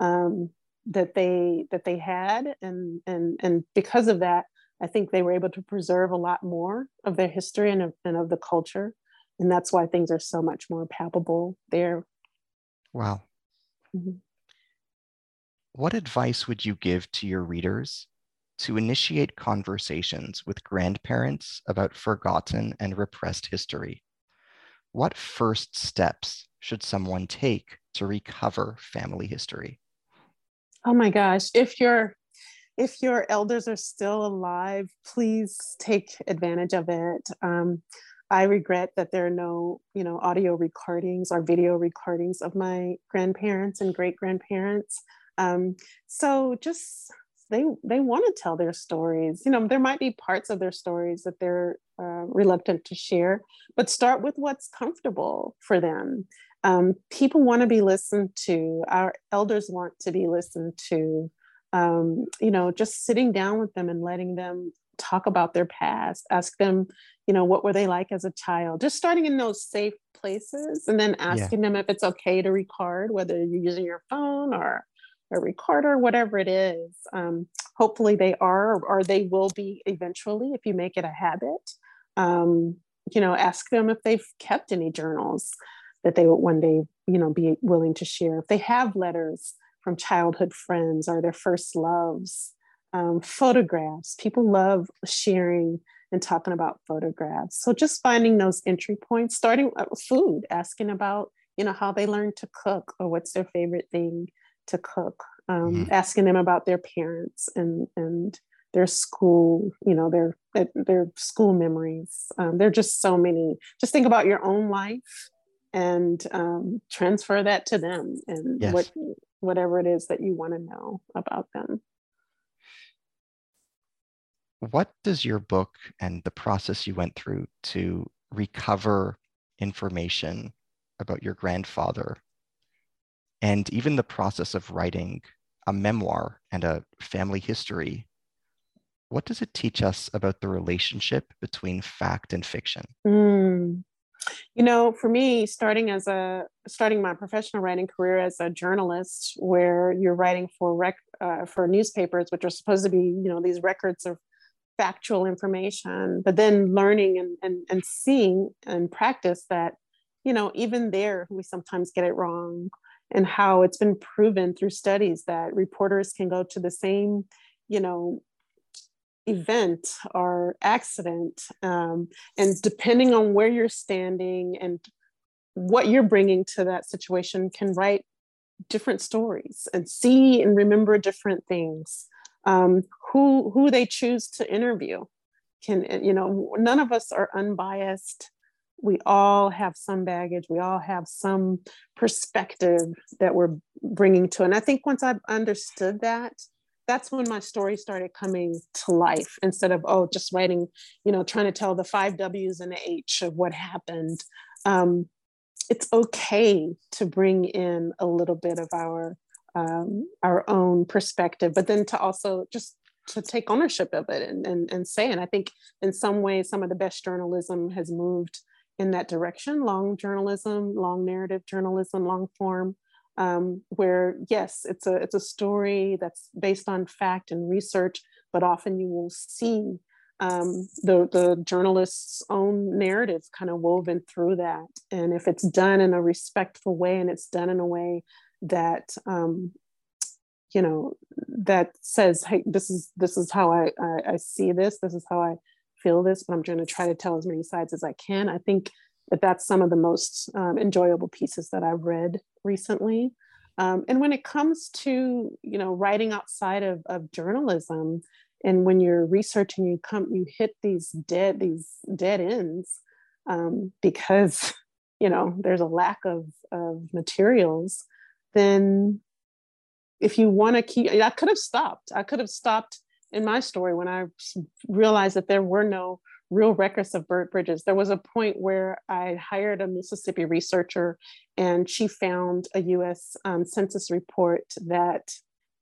um, that they that they had and and and because of that I think they were able to preserve a lot more of their history and of, and of the culture. And that's why things are so much more palpable there. Wow. Mm-hmm. What advice would you give to your readers to initiate conversations with grandparents about forgotten and repressed history? What first steps should someone take to recover family history? Oh my gosh, if you're if your elders are still alive, please take advantage of it. Um, I regret that there are no, you know, audio recordings or video recordings of my grandparents and great grandparents. Um, so just they they want to tell their stories. You know, there might be parts of their stories that they're uh, reluctant to share, but start with what's comfortable for them. Um, people want to be listened to. Our elders want to be listened to um, you know, just sitting down with them and letting them talk about their past, ask them, you know, what were they like as a child, just starting in those safe places and then asking yeah. them if it's okay to record, whether you're using your phone or a recorder, whatever it is. Um, hopefully they are, or they will be eventually if you make it a habit. Um, you know, ask them if they've kept any journals that they would one day, you know, be willing to share. If they have letters, from childhood friends or their first loves, um, photographs. People love sharing and talking about photographs. So just finding those entry points, starting with food, asking about you know how they learned to cook or what's their favorite thing to cook, um, mm-hmm. asking them about their parents and and their school, you know their their school memories. Um, there are just so many. Just think about your own life and um, transfer that to them and yes. what whatever it is that you want to know about them. What does your book and the process you went through to recover information about your grandfather and even the process of writing a memoir and a family history what does it teach us about the relationship between fact and fiction mm. You know, for me, starting as a starting my professional writing career as a journalist, where you're writing for rec uh, for newspapers, which are supposed to be, you know, these records of factual information, but then learning and and, and seeing and practice that, you know, even there we sometimes get it wrong, and how it's been proven through studies that reporters can go to the same, you know, event or accident. Um, and depending on where you're standing and what you're bringing to that situation, can write different stories and see and remember different things. Um, who who they choose to interview can you know none of us are unbiased. We all have some baggage. We all have some perspective that we're bringing to and i think once i've understood that that's when my story started coming to life instead of oh just writing you know trying to tell the five w's and the h of what happened. Um, it's okay to bring in a little bit of our um, our own perspective but then to also just to take ownership of it and, and, and say and i think in some ways some of the best journalism has moved in that direction long journalism long narrative journalism long form um, where yes, it's a it's a story that's based on fact and research, but often you will see um, the the journalist's own narrative kind of woven through that. And if it's done in a respectful way, and it's done in a way that um, you know that says, "Hey, this is this is how I, I I see this. This is how I feel this." But I'm trying to try to tell as many sides as I can. I think that that's some of the most um, enjoyable pieces that I've read recently. Um, and when it comes to you know writing outside of, of journalism, and when you're researching, you come you hit these dead these dead ends um, because you know there's a lack of of materials. Then if you want to keep, I could have stopped. I could have stopped in my story when I realized that there were no real records of Burt Bridges. There was a point where I hired a Mississippi researcher and she found a US um, Census report that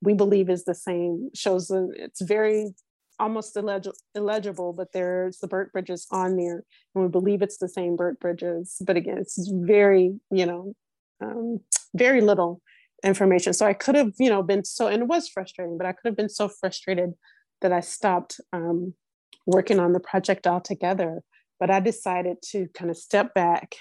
we believe is the same, shows that it's very almost illeg- illegible, but there's the Burt Bridges on there and we believe it's the same Burt Bridges. But again, it's very, you know, um, very little information. So I could have, you know, been so, and it was frustrating, but I could have been so frustrated that I stopped um, working on the project altogether. But I decided to kind of step back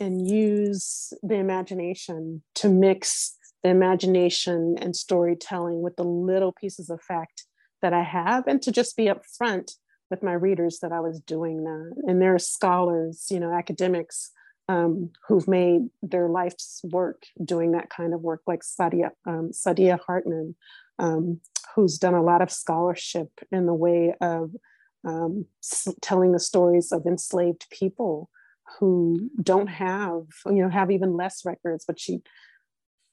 and use the imagination to mix the imagination and storytelling with the little pieces of fact that I have and to just be upfront with my readers that I was doing that. And there are scholars, you know, academics um, who've made their life's work doing that kind of work, like Sadia, um, Saidiya Hartman, um, who's done a lot of scholarship in the way of um, telling the stories of enslaved people who don't have, you know, have even less records, but she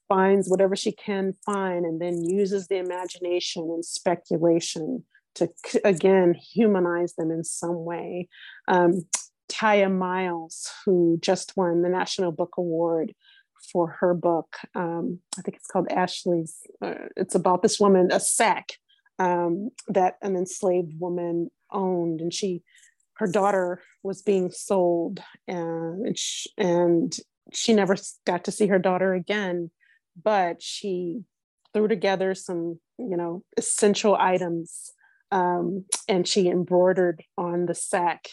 finds whatever she can find and then uses the imagination and speculation to again humanize them in some way. Um, Tiya Miles, who just won the National Book Award for her book. Um, I think it's called Ashley's. Uh, it's about this woman, a sack um, that an enslaved woman owned, and she, her daughter was being sold, and she, and she never got to see her daughter again. But she threw together some, you know, essential items, um, and she embroidered on the sack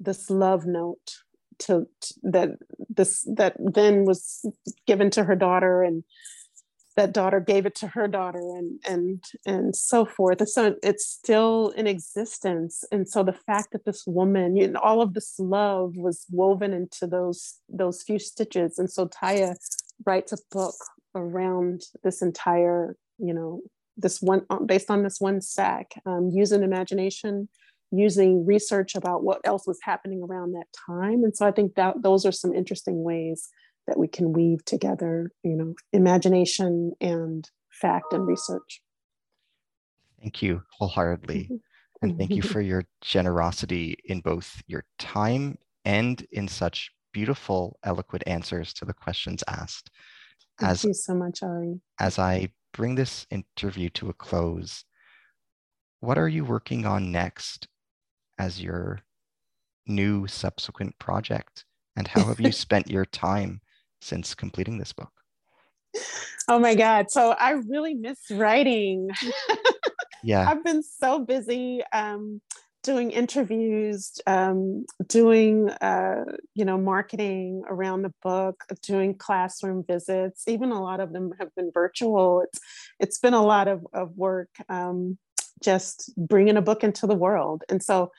this love note to, to, that this that then was given to her daughter and that daughter gave it to her daughter and and and so forth. And so it's still in existence. And so the fact that this woman you know, all of this love was woven into those those few stitches. And so Tiya writes a book around this entire you know this one based on this one sack um, using imagination using research about what else was happening around that time. And so I think that those are some interesting ways that we can weave together, you know, imagination and fact and research. Thank you wholeheartedly. Mm-hmm. And thank you for your generosity in both your time and in such beautiful, eloquent answers to the questions asked. As, thank you so much, Ari. As I bring this interview to a close, what are you working on next as your new subsequent project? And how have you spent your time since completing this book? Oh my God. So I really miss writing. yeah. I've been so busy um, doing interviews, um, doing, uh, you know, marketing around the book, doing classroom visits. Even a lot of them have been virtual. It's, it's been a lot of, of work. Um, just bringing a book into the world. And so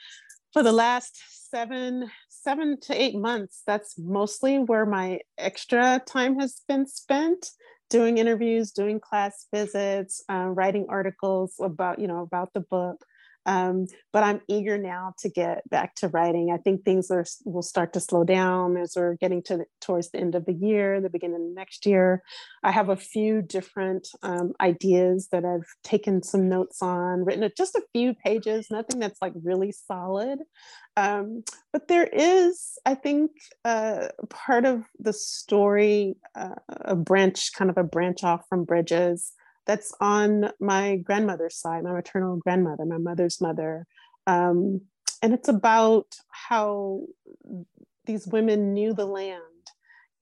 for the last seven, seven to eight months, that's mostly where my extra time has been spent doing interviews, doing class visits, uh, writing articles about, you know, about the book. Um, but I'm eager now to get back to writing. I think things are will start to slow down as we're getting to the, towards the end of the year, the beginning of next year. I have a few different um, ideas that I've taken some notes on, written just a few pages, nothing that's like really solid. Um, but there is, I think, uh, part of the story, uh, a branch, kind of a branch off from Bridges that's on my grandmother's side, my maternal grandmother, my mother's mother. Um, and it's about how these women knew the land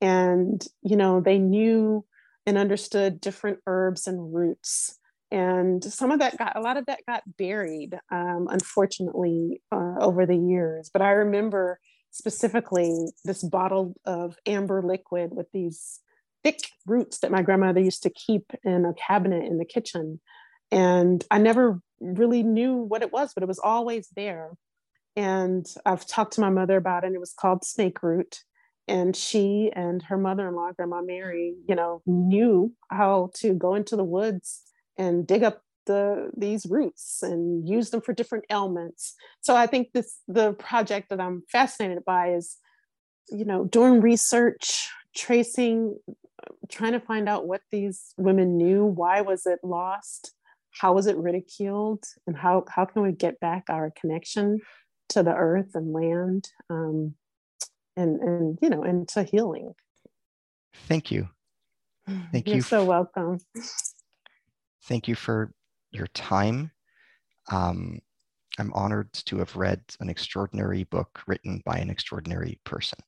and, you know, they knew and understood different herbs and roots. And some of that got, a lot of that got buried, um, unfortunately, uh, over the years. But I remember specifically this bottle of amber liquid with these thick roots that my grandmother used to keep in a cabinet in the kitchen. And I never really knew what it was, but it was always there. And I've talked to my mother about it, and it was called snake root. and she and her mother-in-law grandma mary you know knew how to go into the woods and dig up the these roots and use them for different ailments so i think this the project that i'm fascinated by is you know doing research tracing trying to find out what these women knew. Why was it lost? How was it ridiculed? And how how can we get back our connection to the earth and land um, and and you know and to healing? Thank you. Thank You're you so welcome. Thank you for your time. Um, i'm honored to have read an extraordinary book written by an extraordinary person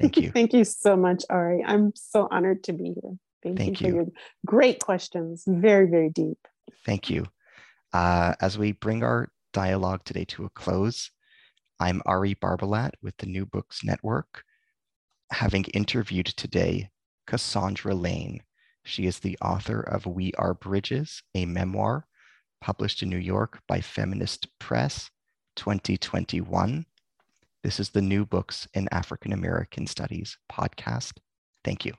thank you thank you so much ari i'm so honored to be here thank, Thank you you. for your great questions very very deep Thank you. Uh, as we bring our dialogue today to a close, I'm Ari Barbalat with the New Books Network, having interviewed today Cassandra Lane. She is the author of We Are Bridges, a memoir published in New York by Feminist Press 2021. This is the New Books in African American Studies podcast. Thank you.